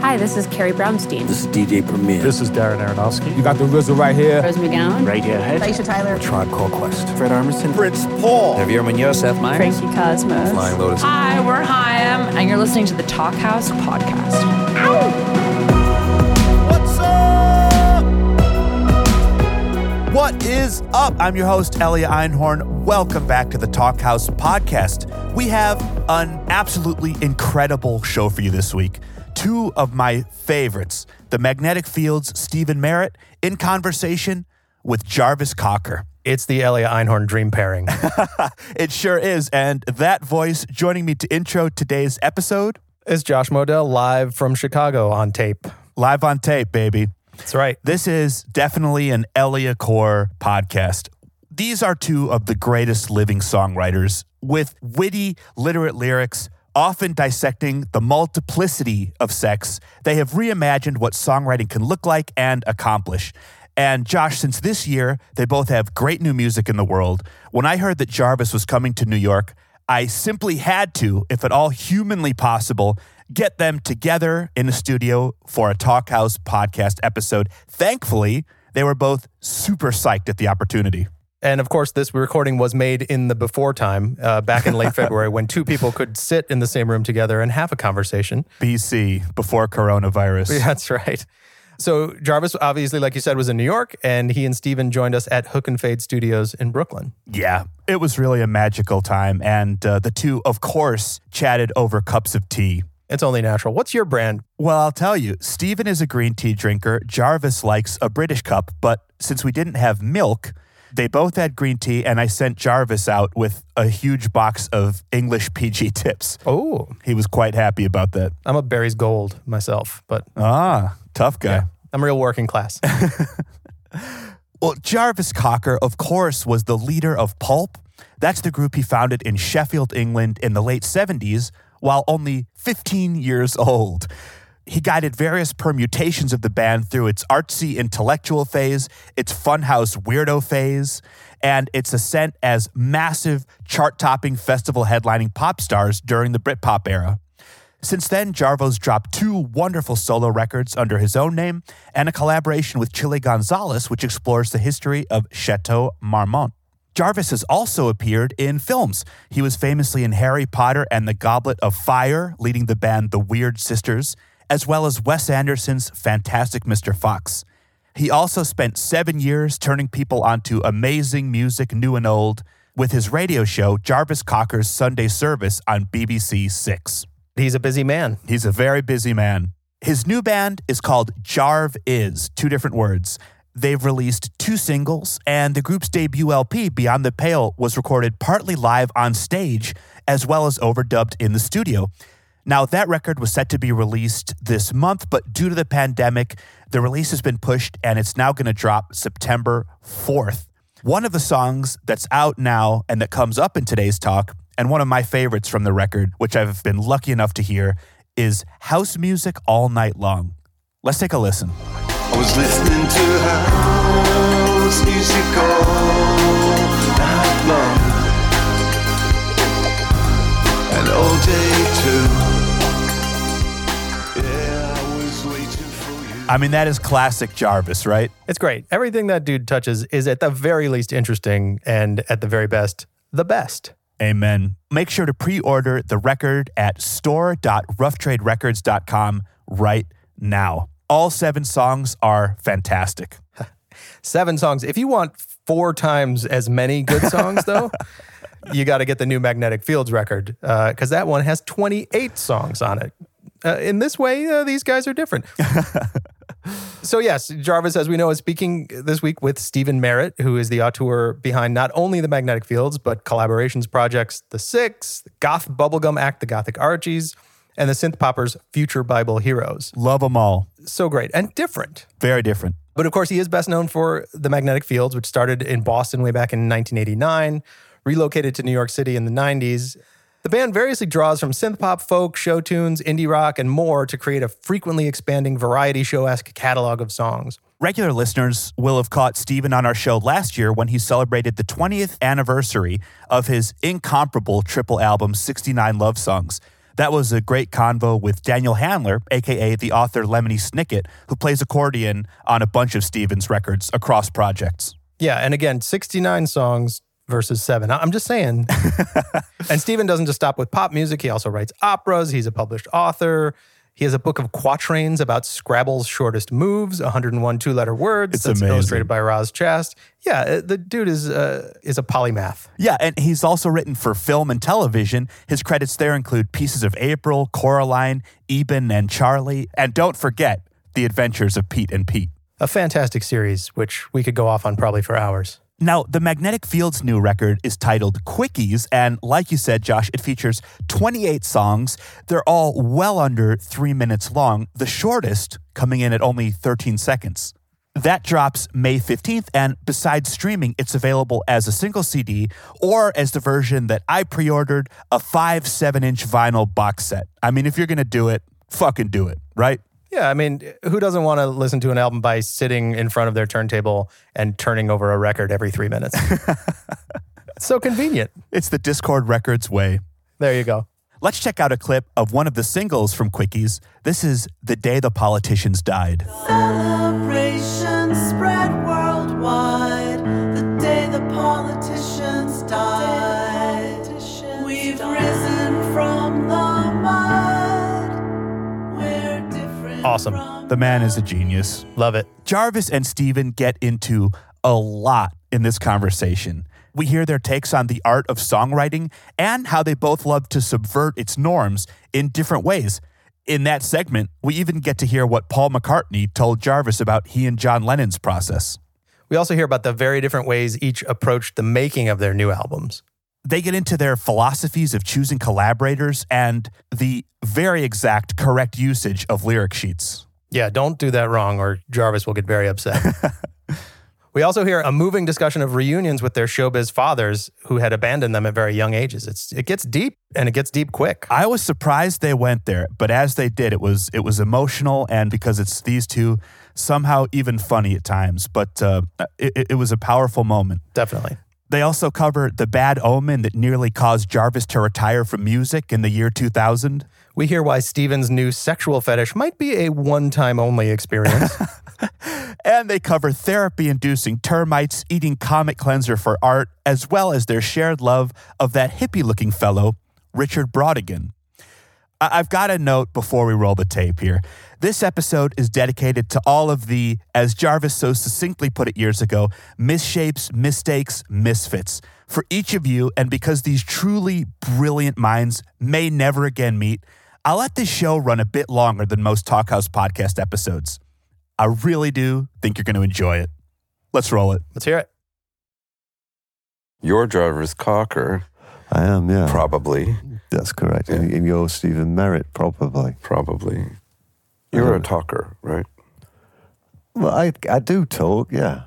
Hi, this is Carrie Brownstein. This is DJ Premier. This is Darren Aronofsky. You got the RZA right here. Rose McGowan. Radiohead. Aisha Tyler. Tribe Called Quest. Fred Armisen. Prince Paul. Javier Munoz. Seth Meyers. Frankie Cosmos. Flying Lotus. Hi, we're Haim, and you're listening to the Talkhouse podcast. What's up? What is up? I'm your host, Elia Einhorn. Welcome back to the Talkhouse podcast. We have an absolutely incredible show for you this week. Two of my favorites, the Magnetic Fields' Stephin Merritt, in conversation with Jarvis Cocker. It's the Elia Einhorn dream pairing. It sure is. And that voice joining me to intro today's episode, is Josh Modell live from Chicago on tape. live on tape, baby. That's right. This is definitely an Elia Core podcast. These are two of the greatest living songwriters with witty, literate lyrics, often dissecting the multiplicity of sex. They have reimagined what songwriting can look like and accomplish. And Josh, since this year, they both have great new music in the world. When I heard that Jarvis was coming to New York, I simply had to, if at all humanly possible, get them together in the studio for a Talkhouse podcast episode. Thankfully, they were both super psyched at the opportunity. And of course, this recording was made in the before time, uh, back in late February, when two people could sit in the same room together and have a conversation. BC, before coronavirus. That's right. So Jarvis, obviously, like you said, was in New York, and he and Stephin joined us at Hook and Fade Studios in Brooklyn. Yeah, it was really a magical time. And uh, the two, of course, chatted over cups of tea. It's only natural. What's your brand? Well, I'll tell you, Stephin is a green tea drinker. Jarvis likes a British cup. But since we didn't have milk, they both had green tea, and I sent Jarvis out with a huge box of English PG tips. Oh, He was quite happy about that. I'm a Barry's Gold myself, but Ah, tough guy. I'm real working class. Well, Jarvis Cocker, of course, was the leader of Pulp. That's the group he founded in Sheffield, England in the late 70s while only 15 years old. He guided various permutations of the band through its artsy intellectual phase, its funhouse weirdo phase, and its ascent as massive chart topping festival headlining pop stars during the Britpop era. Since then, Jarvo's dropped two wonderful solo records under his own name and a collaboration with Chilly Gonzales, which explores the history of Chateau Marmont. Jarvis has also appeared in films. He was famously in Harry Potter and the Goblet of Fire, leading the band The Weird Sisters, as well as Wes Anderson's Fantastic Mr. Fox. He also spent seven years turning people onto amazing music, new and old, with his radio show, Jarvis Cocker's Sunday Service on BBC Six. He's a busy man. He's a very busy man. His new band is called Jarv Is, two different words. They've released two singles, and the group's debut LP, Beyond the Pale, was recorded partly live on stage as well as overdubbed in the studio. Now, that record was set to be released this month, but due to the pandemic, the release has been pushed and it's now going to drop September 4th. One of the songs that's out now and that comes up in today's talk, and one of my favorites from the record, which I've been lucky enough to hear, is House Music All Night Long. Let's take a listen. I was listening to house music all night long and all day too. I mean, that is classic Jarvis, right? It's great. Everything that dude touches is at the very least interesting and at the very best, the best. Amen. Make sure to pre order the record at store.roughtraderecords.com right now. All seven songs are fantastic. Seven songs. If you want four times as many good songs, though, you got to get the new Magnetic Fields record because that one has 28 songs on it. Uh, in this way, uh, these guys are different. so, yes, Jarvis, as we know, is speaking this week with Stephin Merritt, who is the auteur behind not only the Magnetic Fields, but collaborations projects The 6ths, the Goth Bubblegum Act, the Gothic Archies, and the Synth Poppers' Future Bible Heroes. Love them all. So great and different. Very different. But of course, he is best known for the Magnetic Fields, which started in Boston way back in 1989, relocated to New York City in the 90s. The band variously draws from synth pop, folk, show tunes, indie rock, and more to create a frequently expanding variety show esque catalog of songs. Regular listeners will have caught Stephin on our show last year when he celebrated the 20th anniversary of his incomparable triple album, 69 Love Songs. That was a great convo with Daniel Handler, aka the author Lemony Snicket, who plays accordion on a bunch of Stephins records across projects. Yeah, and again, 69 songs versus seven. I'm just saying. and Stephin doesn't just stop with pop music. He also writes operas. He's a published author. He has a book of quatrains about Scrabble's shortest moves, 101 two-letter words. It's that's amazing. illustrated by Roz Chast. Yeah, uh, the dude is uh, is a polymath. Yeah, and he's also written for film and television. His credits there include Pieces of April, Coraline, Eban, and Charley. And don't forget The Adventures of Pete and Pete. A fantastic series, which we could go off on probably for hours. Now, the Magnetic Fields new record is titled Quickies, and like you said, Josh, it features 28 songs. They're all well under three minutes long, the shortest coming in at only 13 seconds. That drops May 15th, and besides streaming, it's available as a single CD or as the version that I pre ordered a 5 7 inch vinyl box set. I mean, if you're going to do it, fucking do it, right? Yeah, I mean, who doesn't want to listen to an album by sitting in front of their turntable and turning over a record every three minutes? it's so convenient. It's the Dischord Records way. There you go. Let's check out a clip of one of the singles from Quickies. This is The Day the Politicians Died. Celebration spread worldwide. Awesome. The man is a genius. Love it. Jarvis and Stephin get into a lot in this conversation. We hear their takes on the art of songwriting and how they both love to subvert its norms in different ways. In that segment, we even get to hear what Paul McCartney told Jarvis about he and John Lennon's process. We also hear about the very different ways each approached the making of their new albums. They get into their philosophies of choosing collaborators and the very exact correct usage of lyric sheets. Yeah, don't do that wrong or Jarvis will get very upset. we also hear a moving discussion of reunions with their showbiz fathers who had abandoned them at very young ages. It's it gets deep and it gets deep quick. I was surprised they went there, but as they did, it was it was emotional, and because it's these two, somehow even funny at times. But uh, it, it- it was a powerful moment. Definitely. They also cover the bad omen that nearly caused Jarvis to retire from music in the year 2000. We hear why Stephin's new sexual fetish might be a one-time only experience. And they cover therapy inducing termites eating Comet Cleanser for art, as well as their shared love of that hippie looking fellow, Richard Brautigan. I- I've got a note before we roll the tape here. This episode is dedicated to all of the, as Jarvis so succinctly put it years ago, misshapes, mistakes, misfits. For each of you, and because these truly brilliant minds may never again meet, I'll let this show run a bit longer than most Talkhouse podcast episodes. I really do think you're going to enjoy it. Let's roll it. Let's hear it. Your Jarvis Cocker, I am, yeah. probably, That's correct. And, and you're Stephin Merritt, probably. probably. You're a talker, right? Well, I, I do talk, yeah.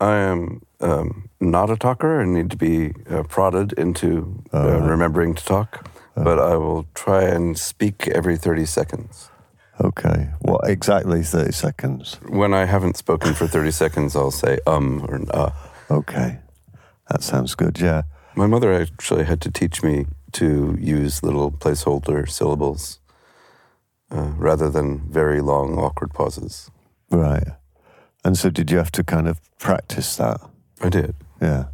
I am um, not a talker and need to be uh, prodded into uh, Uh-huh. remembering to talk, but I will try and speak every 30 seconds. Okay. What exactly 30 seconds? When I haven't spoken for 30 seconds, I'll say um or uh. Okay. That sounds good, yeah. My mother actually had to teach me to use little placeholder syllables uh, rather than very long, awkward pauses. Right. And so did you have to kind of practice that? I did. Yeah.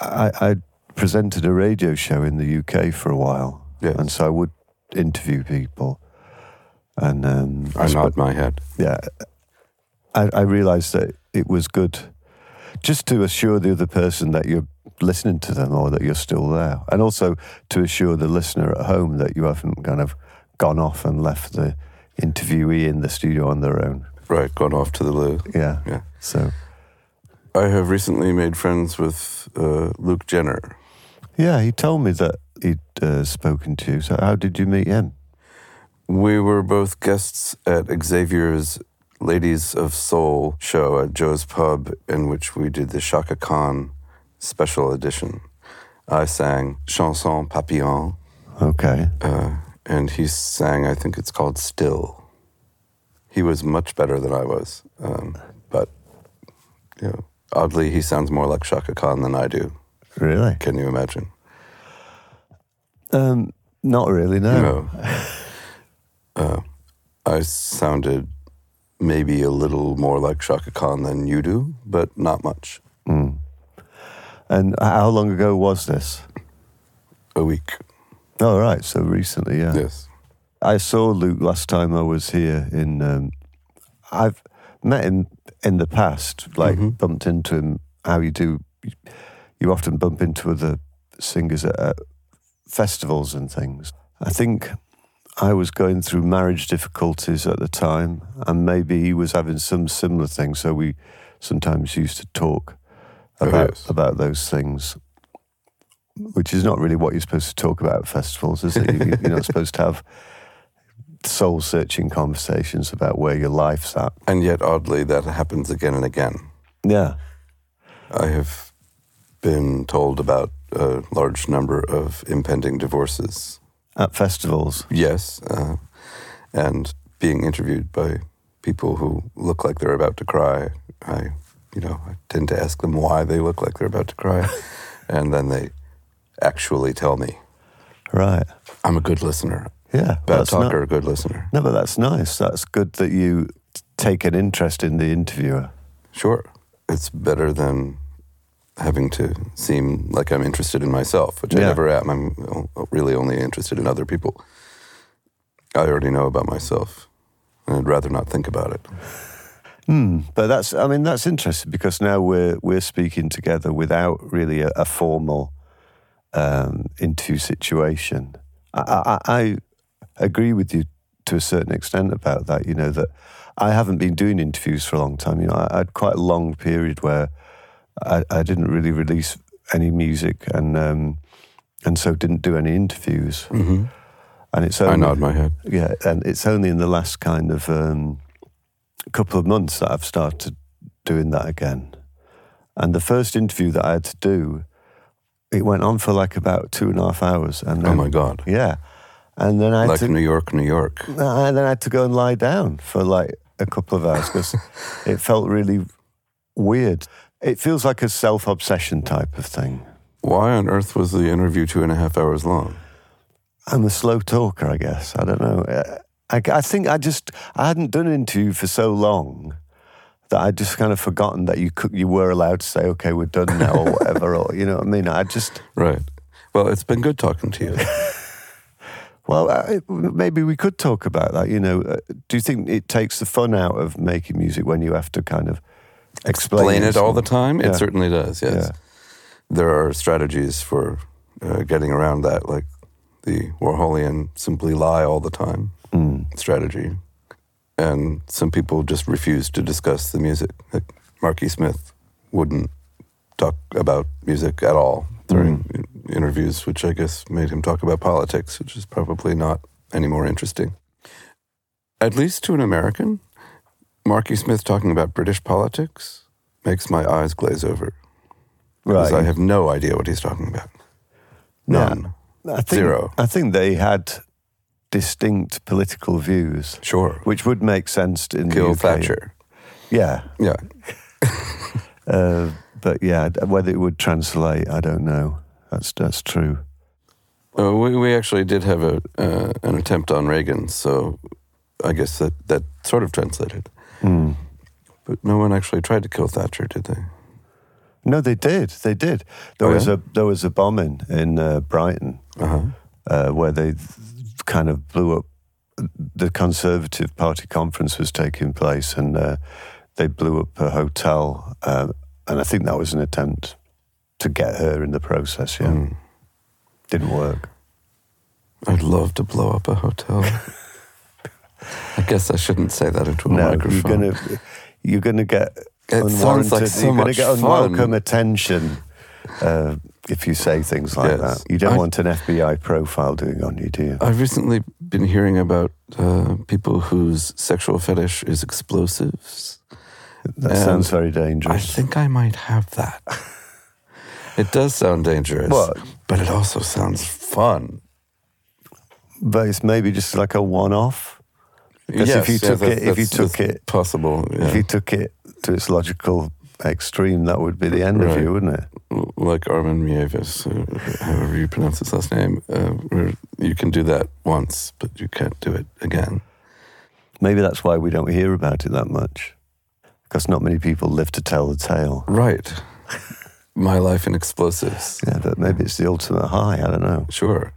I, I presented a radio show in the UK for a while. Yes. And so I would interview people. And um, I spo- nod my head. yeah, I, I realized that it was good just to assure the other person that you're listening to them or that you're still there. And also to assure the listener at home that you haven't kind of gone off and left the interviewee in the studio on their own. Right, gone off to the loo. Yeah. Yeah. So, I have recently made friends with uh, Luke Jenner. yeah, he told me that he'd uh, spoken to you. So, how did you meet him? We were both guests at Xavier's Ladies of Soul show at Joe's Pub, in which we did the Chaka Khan special edition. I sang Chanson Papillon, Okay. uh, and he sang, I think it's called Still. He was much better than I was, um, but you know, oddly, he sounds more like Chaka Khan than I do. Really? Can you imagine? Um, Not really, no. No. uh, I sounded maybe a little more like Chaka Khan than you do, but not much. And how long ago was this? A week. Oh, right. So recently, yeah. Yes. I saw Luke last time I was here in. Um, I've met him in the past, like Mhm. bumped into him. How you do? You often bump into other singers at, at festivals and things. I think I was going through marriage difficulties at the time, and maybe he was having some similar thing. So we sometimes used to talk Oh, about yes. about those things, which is not really what you're supposed to talk about at festivals, is it? You- You're not supposed to have soul searching conversations about where your life's at. And yet, oddly, that happens again and again. Yeah. I have been told about a large number of impending divorces. At festivals. Yes. Uh, and being interviewed by people who look like they're about to cry. I, you know, I tend to ask them why they look like they're about to cry. and then they actually tell me. Right. I'm a good listener. Yeah. Bad not- talker, a good listener. no, but that's nice. That's good that you take an interest in the interviewer. Sure. It's better than having to seem like I'm interested in myself, which I never am. I'm really only interested in other people. I already know about myself, and I'd rather not think about it. Hmm. But that's, I mean, that's interesting because now we're we're speaking together without really a, a formal um, interview situation. I, I, I agree with you to a certain extent about that. You know that I haven't been doing interviews for a long time. You know, I, I had quite a long period where I, I didn't really release any music and um, and so didn't do any interviews. hmm And it's I only, nod my head. yeah, and it's only in the last kind of um, couple of months that I've started doing that again. And the first interview that I had to do, it went on for like about two and a half hours. And Oh my God. Yeah, and then I had Like to, New York, New York. and then I had to go and lie down for like a couple of hours because it felt really weird. It feels like a self obsession type of thing. Why on earth was the interview two and a half hours long? I'm a slow talker, I guess. I don't know. Uh, Uh, I, I think I just I hadn't done an interview for so long that I'd just kind of forgotten that you could you were allowed to say, "Okay, we're done now" or whatever, or you know what I mean. I just Right. Well, it's been good talking to you. well, I, maybe we could talk about that. You know, uh, do you think it takes the fun out of making music when you have to kind of explain, Explain it all the time? It certainly does, yes. Yeah. There are strategies for uh, getting around that, like the Warholian simply lie all the time Mm. strategy. And some people just refuse to discuss the music. Like Marky Smith wouldn't talk about music at all during i- interviews, which I guess made him talk about politics, which is probably not any more interesting. At least to an American, Marky Smith talking about British politics makes my eyes glaze over. Because Right. I have no idea what he's talking about. Yeah. None. I think, Zero. I think they had distinct political views, Sure. which would make sense in the Kill UK. Thatcher. Yeah, Yeah. Uh, but yeah, whether it would translate, I don't know. That's that's true. Uh, we, we actually did have a uh, an attempt on Reagan, so I guess that, that sort of translated. Hmm. But no one actually tried to kill Thatcher, did they? No, they did. They did. There Oh, was yeah? a there was a bombing in uh, Brighton Uh-huh. uh, where they kind of blew up. The Conservative Party conference was taking place, and uh, they blew up a hotel. Uh, and I think that was an attempt to get her in the process. Yeah, Mm. didn't work. I'd love to blow up a hotel. I guess I shouldn't say that into a no, microphone. you're gonna you're gonna get It sounds like so you're much get fun. unwelcome attention uh, if you say things like Yes. that. You don't I- want an FBI profile doing on you, do you? I've recently been hearing about uh, people whose sexual fetish is explosives. that and sounds very dangerous. I think I might have that. it does sound dangerous, What? but it also sounds fun. but it's maybe just like a one-off. Because if you Yes, yeah, took that- it, if you took it, possible. yeah. if you took it to its logical extreme, that would be the end of you, wouldn't it? Like Armin Meiwes, uh, however you pronounce his last name, uh, you can do that once, but you can't do it again. Maybe that's why we don't hear about it that much. Because not many people live to tell the tale. Right. My life in explosives. Yeah, but maybe it's the ultimate high. I don't know. Sure.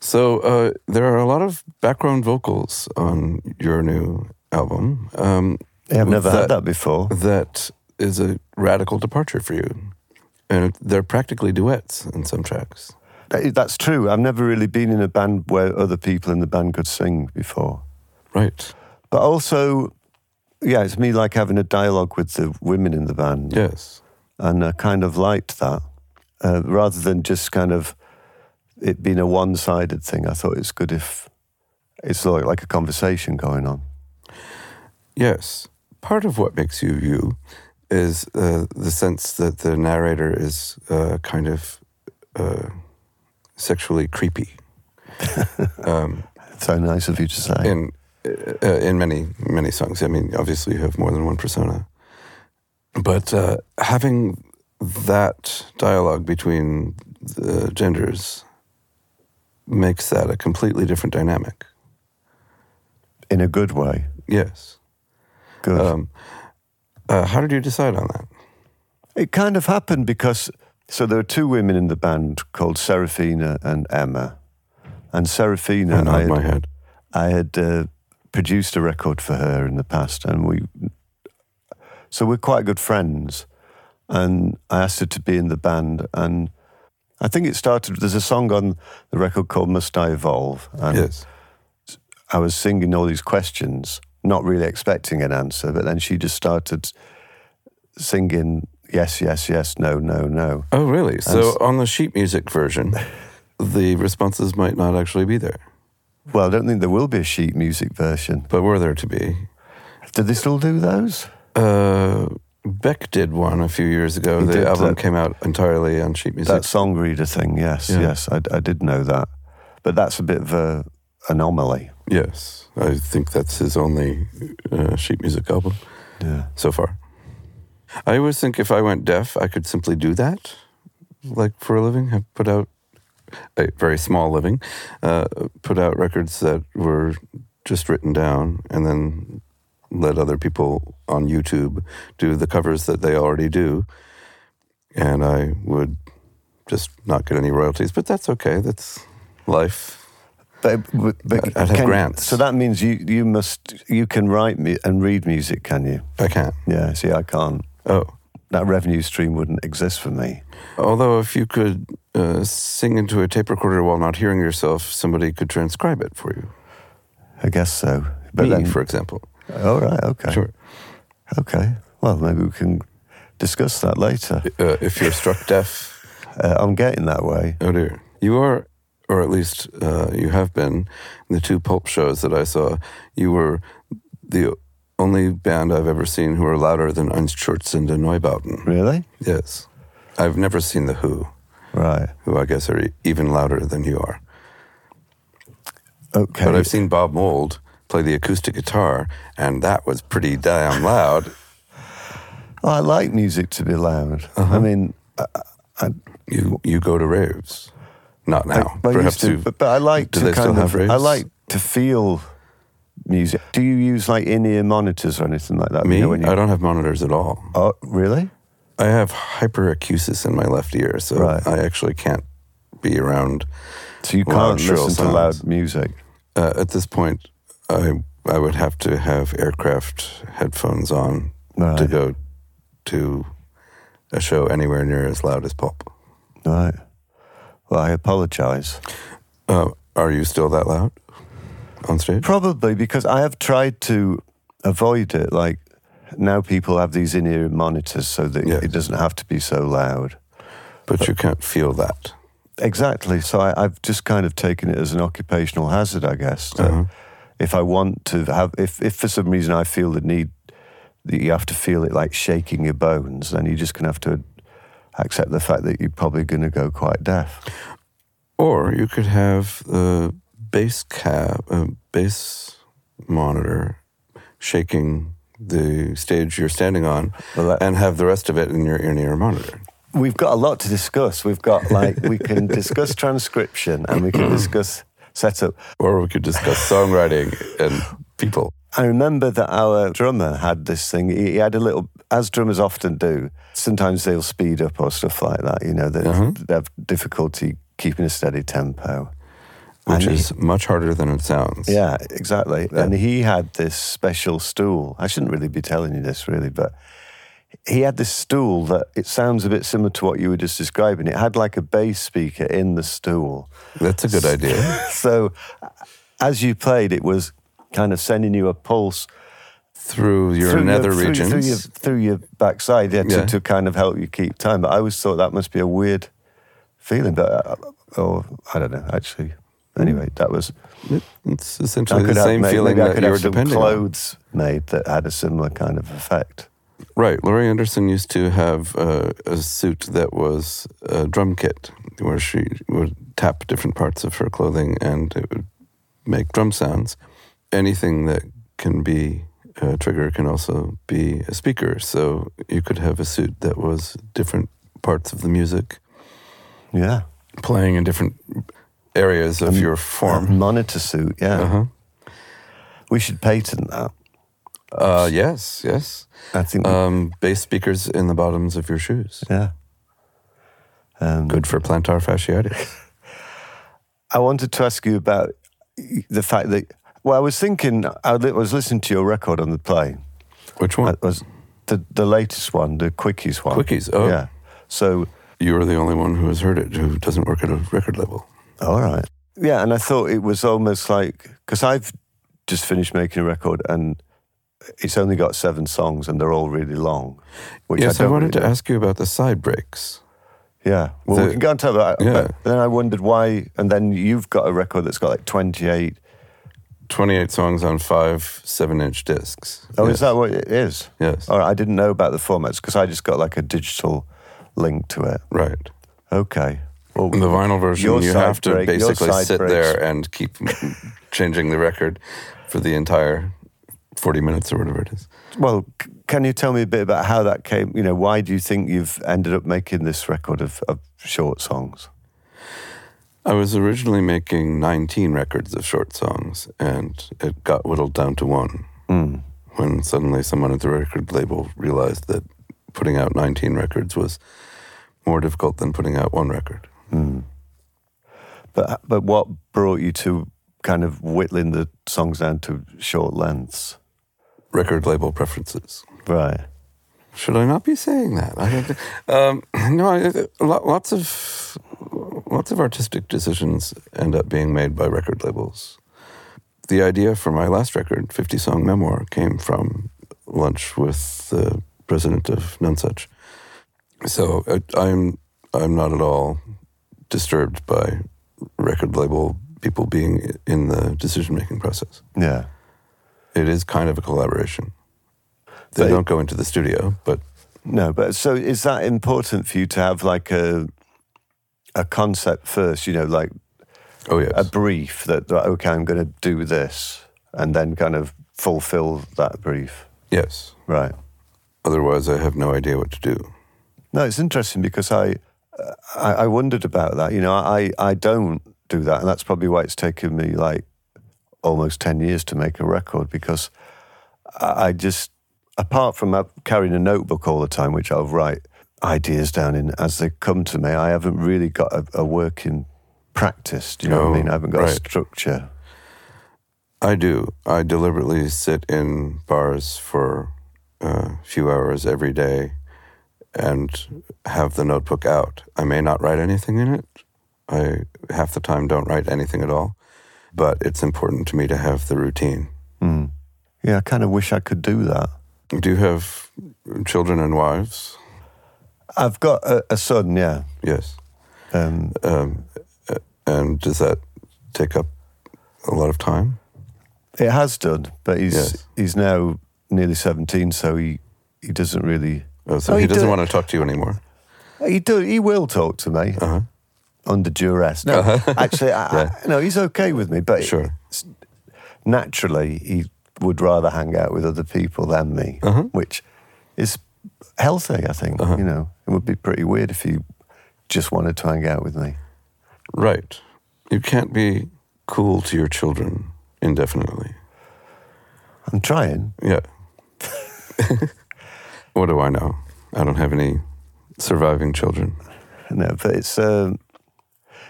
So uh, there are a lot of background vocals on your new album. Um, I've never that- had that before. That is a radical departure for you, and they're practically duets in some tracks. That's true. I've never really been in a band where other people in the band could sing before. Right. But also, yeah, it's me like having a dialogue with the women in the band. Yes. And I kind of liked that. Uh, rather than just kind of it being a one sided thing, I thought it's good if it's like, like a conversation going on. Yes. Part of what makes you you is uh, the sense that the narrator is uh, kind of uh, sexually creepy. um, So nice of you to say. in uh, in many many songs. I mean, obviously you have more than one persona, but uh, having that dialogue between the genders makes that a completely different dynamic. in a good way. Yes. Good. Um, uh, how did you decide on that? It kind of happened because so there were two women in the band called Serafina and Emma, and Serafina. I I had, my head. I had uh, produced a record for her in the past, and we so we're quite good friends. And I asked her to be in the band, and I think it started. There's a song on the record called "Must I Evolve," and Yes. I was singing all these questions, not really expecting an answer, but then she just started singing yes, yes, yes, no, no, no. Oh, really? So on the sheet music version, the responses might not actually be there, Well, I don't think there will be a sheet music version. but were there to be? Did they still do those? Uh, Beck did one a few years ago. He the did album that- came out entirely on sheet music. That song reader thing, yes, Yeah. yes, I, I did know that. But that's a bit of a anomaly. Yes, I think that's his only uh, sheet music album Yeah. so far. I always think if I went deaf, I could simply do that, like for a living, have put out a very small living, uh, put out records that were just written down, and then let other people on YouTube do the covers that they already do, and I would just not get any royalties. But that's okay. That's life. But, but, but I'd have grants. So that means you, you must you can write me and read music, can you? I can't. Yeah. See, I can't. Oh. That revenue stream wouldn't exist for me. Although, if you could uh, sing into a tape recorder while not hearing yourself, somebody could transcribe it for you. I guess so. But Me, then, for example. all right, okay, Sure. okay. Well, maybe we can discuss that later. Uh, if you're struck deaf, Uh, I'm getting that way. oh dear. You are, or at least uh, you have been, in the two pulp shows that I saw, you were the only band I've ever seen who are louder than Einstürzende Neubauten. Really? Yes. I've never seen The Who, Right. who I guess are even louder than you are. Okay. But I've seen Bob Mould play the acoustic guitar, and that was pretty damn loud. I like music to be loud. Uh-huh. I mean, I, I, You you go to raves, not now. I, I Perhaps to, but, but I like do to they still of. have raves? I like to feel music. Do you use like in-ear monitors or anything like that? Me, You know, you- I don't have monitors at all. Oh, really? I have hyperacusis in my left ear, so Right. I actually can't be around. So you can't listen to loud music. Uh, at this point, I I would have to have aircraft headphones on to go to a show anywhere near as loud as Pulp. Right. Well, I apologize. Uh, are you still that loud on stage? Probably because I have tried to avoid it. Like now, people have these in-ear monitors so that Yes. it doesn't have to be so loud. But you can't feel that. Exactly. So I, I've just kind of taken it as an occupational hazard, I guess. that Uh-huh. If I want to have, if, if for some reason I feel the need that you have to feel it like shaking your bones, then you're just going to have to accept the fact that you're probably going to go quite deaf. Or you could have the bass cab, uh, bass monitor shaking the stage you're standing on Well, that- and have the rest of it in your in-ear monitor. We've got a lot to discuss. We've got like we can discuss transcription and we can discuss setup. Or we could discuss songwriting and people. I remember that our drummer had this thing. He he had a little, as drummers often do. Sometimes they'll speed up or stuff like that. You know, they, Uh-huh. they have difficulty keeping a steady tempo. Which And he- is much harder than it sounds. Yeah, exactly. And he had this special stool. I shouldn't really be telling you this, really, but he had this stool that it sounds a bit similar to what you were just describing. It had like a bass speaker in the stool. That's a good idea. So as you played, it was kind of sending you a pulse Through your through nether through- regions. through, your, through your backside, yeah, to, Yeah. to kind of help you keep time. But I always thought that must be a weird feeling. But or I don't know. Actually, anyway, that was it's essentially the same made- feeling maybe I that could you have were some depending on. clothes made that had a similar kind of effect. Right. Laurie Anderson used to have uh, a suit that was a drum kit where she would tap different parts of her clothing and it would make drum sounds. Anything that can be a trigger can also be a speaker. So you could have a suit that was different parts of the music Yeah, playing in different areas of your A form. monitor suit. Yeah, Uh-huh. we should patent that. Uh, yes, yes. I think. Um, bass speakers in the bottoms of your shoes. yeah. Um, Good for plantar fasciitis. I wanted to ask you about the fact that. Well, I was thinking. I was listening to your record on the plane. Which one? That was the the latest one, the Quickies one. Quickies, oh. yeah. So You are the only one who has heard it who doesn't work at a record label. All right. Yeah, and I thought it was almost like because I've just finished making a record and it's only got seven songs and they're all really long. Which yes, I, don't wanted to really- ask you about the side breaks. Yeah. Well, the- we can go on to that. Yeah. But then I wondered why. And then you've got a record that's got like twenty-eight. 28 songs on five seven inch discs. Oh, yes. is that what it is? Yes. All right. I didn't know about the formats because I just got like a digital link to it. Right. Okay. Well, In the vinyl version, you have to break- basically sit breaks- there and keep changing the record for the entire 40 minutes or whatever it is. Well, c- can you tell me a bit about how that came? You know, why do you think you've ended up making this record of, of short songs? I was originally making 19 records of short songs, and it got whittled down to one Mm. when suddenly someone at the record label realized that putting out 19 records was more difficult than putting out one record. But but what brought you to kind of whittling the songs down to short lengths? Record label preferences. Right. Should I not be saying that? I don't think, um, no, I, lots of lots of artistic decisions end up being made by record labels. The idea for my last record, 50 song memoir, came from lunch with the president of Nonesuch. So I, I'm I'm not at all disturbed by record label people being in the decision making process. Yeah. It is kind of a collaboration. They But- don't go into the studio, but No, but so is that important for you to have like a a concept first? You know, like oh yes, a brief that, that okay, I'm going to do this, and then kind of fulfill that brief. yes. Right. Otherwise, I have no idea what to do. No, it's interesting because I, I I wondered about that. You know, I I don't do that, and that's probably why it's taken me like almost ten years to make a record because I I just apart from uh, carrying a notebook all the time, which I'll write ideas down in as they come to me, I haven't really got a, a working practice. Do you know what I mean? I haven't got a structure. I do. I deliberately sit in bars for a few hours every day and have the notebook out. I may not write anything in it. I half the time don't write anything at all, but it's important to me to have the routine. Mm. Yeah, I kind of wish I could do that. Do you have children and wives? I've got a, a son, yeah. Yes. Um, Um, and does that take up a lot of time? It has done, but he's Yes. he's now nearly seventeen, so he he doesn't really. Oh, so Oh, he he doesn't do- want to talk to you anymore. He do he will talk to me Uh-huh. under duress. No, actually, I, I, no, he's okay with me, but Sure. naturally he would rather hang out with other people than me, Uh-huh. which is healthy, I think. You know, it would be pretty weird if you just wanted to hang out with me. Right. You can't be cool to your children indefinitely. I'm trying. Yeah. what do I know? I don't have any surviving children. No, but it's um,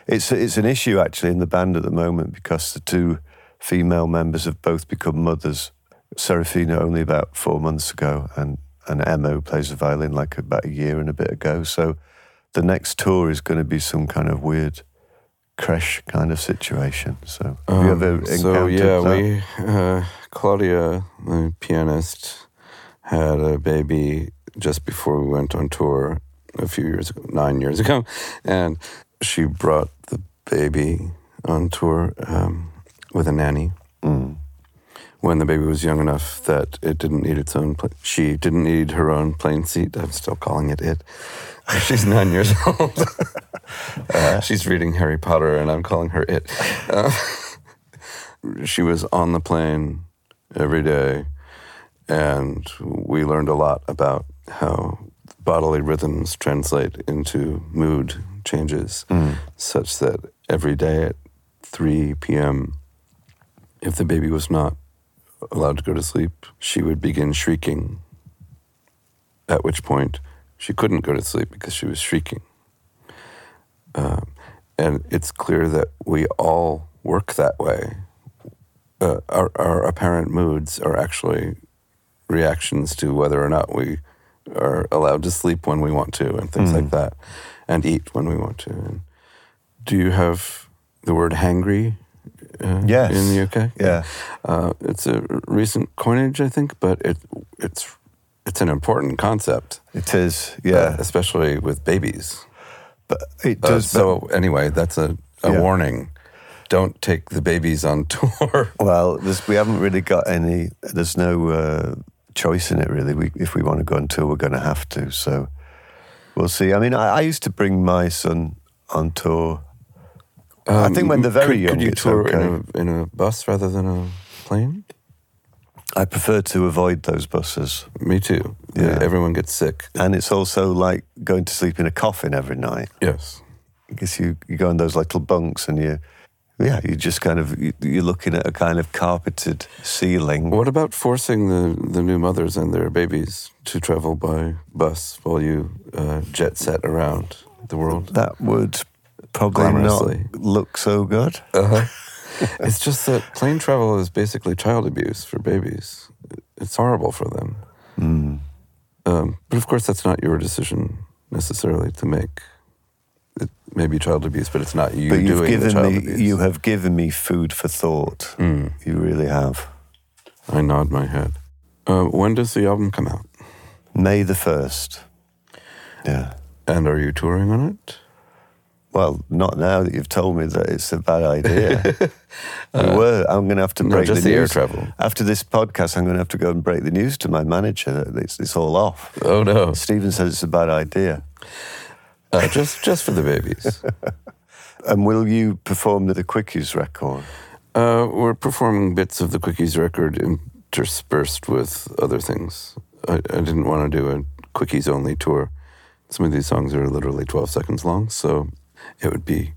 it's it's an issue actually in the band at the moment because the two female members have both become mothers. Serafina only about four months ago, and and Emma plays the violin like about a year and a bit ago. So the next tour is going to be some kind of weird crash kind of situation. So have you ever Um, encountered so yeah, that? we uh, Claudia, the pianist, had a baby just before we went on tour a few years ago, nine years ago, and she brought the baby on tour um, with a nanny. Mm. When the baby was young enough that it didn't need its own, pla- she didn't need her own plane seat. I'm still calling it it. She's nine years old. She's reading Harry Potter, and I'm calling her it. Uh, she was on the plane every day, and we learned a lot about how bodily rhythms translate into mood changes, such that every day at 3 p.m., if the baby was not allowed to go to sleep, she would begin shrieking, at which point she couldn't go to sleep because she was shrieking. Um, and it's clear that we all work that way. Uh, our, our apparent moods are actually reactions to whether or not we are allowed to sleep when we want to and things like that, and eat when we want to. And do you have the word hangry uh, Yes. in the UK? Yeah. Uh, it's a recent coinage, I think, but it it's it's an important concept, It is, uh, yeah. especially with babies. but it Uh, does. so anyway, that's a, a Yeah. warning. Don't take the babies on tour. Well, we haven't really got any. There's no uh, choice in it, really. We, if we want to go on tour, we're going to have to. So we'll see. I mean, I, I used to bring my son on tour. I think when they're very Um, could, young, could you tour okay. in, a, in a bus rather than a plane? I prefer to avoid those buses, Me too. Yeah. Everyone gets sick. and it's also like going to sleep in a coffin every night. Yes. Because you, you go in those little bunks and you, yeah, you just kind of you, you're looking at a kind of carpeted ceiling. What about forcing the, the new mothers and their babies to travel by bus while you uh, jet set around the world? That would probably not look so good. Uh-huh. it's just that plane travel is basically child abuse for babies. It's horrible for them. Hmm. Um, but of course, that's not your decision necessarily to make. It may be child abuse, but it's not you but you've doing the given child me abuse. you have given me food for thought. Mm. You really have. I nod my head. Uh, when does the album come out? May the first. Yeah. And are you touring on it? Well, not now that you've told me that it's a bad idea. we were. I'm going to have to Uh, break just the the air news. travel. After this podcast, I'm going to have to go and break the news to my manager that it's, it's all off. Oh no! Stephin says it's a bad idea. Uh, just just for the babies. And will you perform the, the Quickies record? Uh, we're performing bits of the Quickies record interspersed with other things. I, I didn't want to do a Quickies only tour. Some of these songs are literally 12 seconds long, so it would be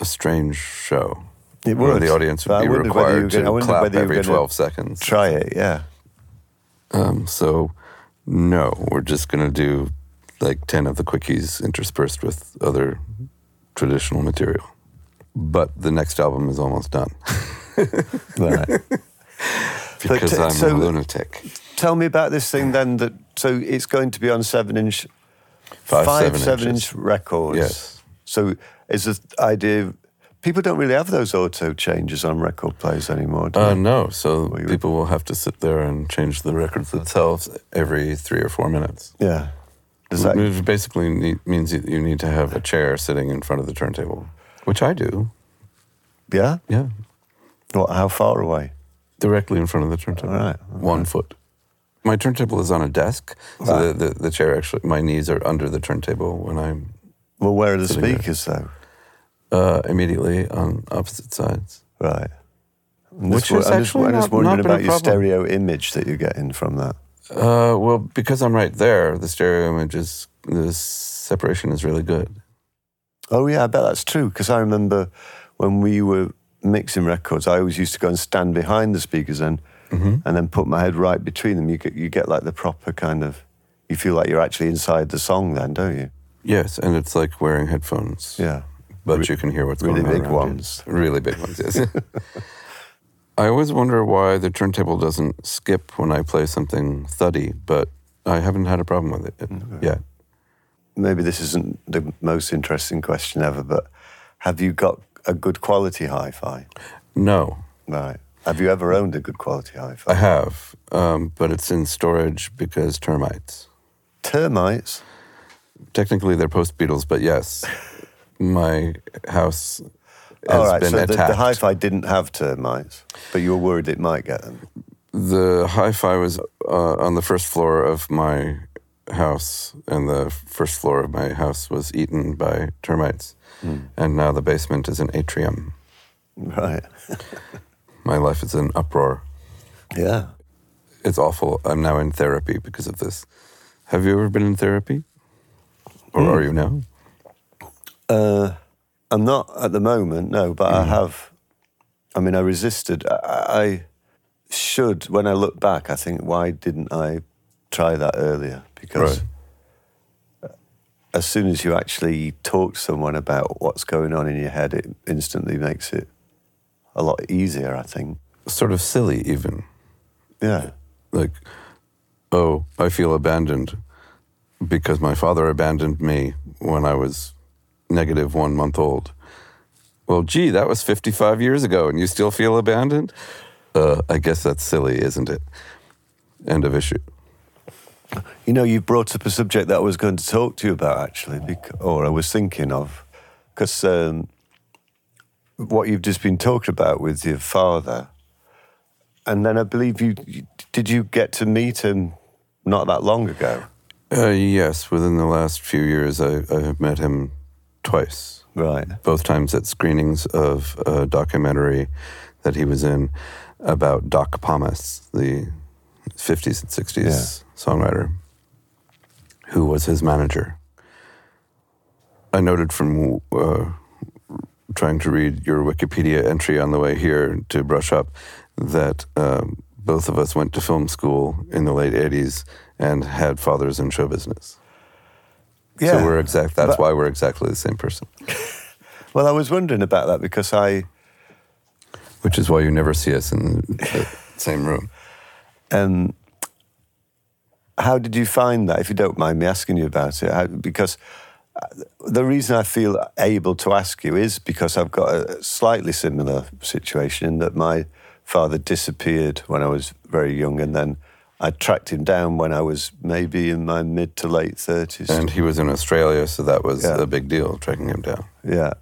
a strange show. It where would. the audience I would be wondered whether you required gonna- to wondered clap whether you were every 12 seconds. Try it, yeah. Um, so, no, we're just going to do like 10 of the quickies interspersed with other traditional material. But the next album is almost done Right. because uh, I'm so- a lunatic. Tell me about this thing then. That so it's going to be on seven inch, Five, seven seven inches. inch records. Yes. So is the idea? People don't really have those auto changes on record players anymore. Do Uh, they? no, so Well, people will have to sit there and change the records themselves every three or four minutes. Yeah. Does that? Which basically need, means you need to have a chair sitting in front of the turntable, which I do. Yeah. Yeah, What? How far away? directly in front of the turntable. All right, all One foot. My turntable is on a desk, so Right. the, the, the chair actually, my knees are under the turntable when I'm Well, where are the there. speakers though? uh, immediately on opposite sides. Right. I'm Which just, is I'm just, actually I'm just not- wondering not about your problem. stereo image that you're getting from that. Uh, well, because I'm right there, the stereo image is the separation is really good. Oh yeah, I bet that's true. Because I remember when we were mixing records, I always used to go and stand behind the speakers and Mm-hmm. and then put my head right between them. You get you get like the proper kind of. You feel like you're actually inside the song, then, don't you? Yes, and it's like wearing headphones. Yeah. but Re- you can hear what's really going on. Really big around you. ones. Really big ones. Yes. I always wonder why the turntable doesn't skip when I play something thuddy, but I haven't had a problem with it yet. Maybe this isn't the most interesting question ever, but have you got a good quality hi-fi? No, Right. Have you ever owned a good quality hi-fi? I have, um, but it's in storage because termites. Termites. Technically, they're post Beatles, but yes, my house has All right. been So the, attacked. the hi-fi didn't have termites, but you were worried it might get them. The hi-fi was uh, on the first floor of my house, and the first floor of my house was eaten by termites. And now the basement is an atrium. Right. My life is in uproar. Yeah. It's awful. I'm now in therapy because of this. Have you ever been in therapy? Or are you now? Uh, I'm not at the moment, no, but I have. I mean, I resisted. I, I should, when I look back, I think, why didn't I try that earlier? Because as soon as you actually talk to someone about what's going on in your head, it instantly makes it a lot easier, I think. Sort of silly, even. Yeah. Like, oh, I feel abandoned because my father abandoned me when I was negative one month old. Well, gee, that was 55 years ago and you still feel abandoned? Uh, I guess that's silly, isn't it? End of issue. You know, you brought up a subject that I was going to talk to you about, actually, or I was thinking of, because um, what you've just been talking about with your father, and then I believe you, you did you get to meet him not that long ago, Uh, yes, within the last few years, I, I have met him twice. right? both times at screenings of a documentary that he was in about Doc Pomus, the 50s and 60s songwriter, who was his manager. I noted from uh, trying to read your Wikipedia entry on the way here to brush up that um, both of us went to film school in the late 80s and had fathers in show business. Yeah. So we're exact. That's But- why we're exactly the same person. Well, I was wondering about that because I, Which is why you never see us in the same room. um, how did you find that? If you don't mind me asking you about it, how, because uh, the reason I feel able to ask you is because I've got a slightly similar situation in that my father disappeared when I was very young, and then I tracked him down when I was maybe in my mid to late thirties. And he was in Australia, so that was Yeah. a big deal, tracking him down. Yeah.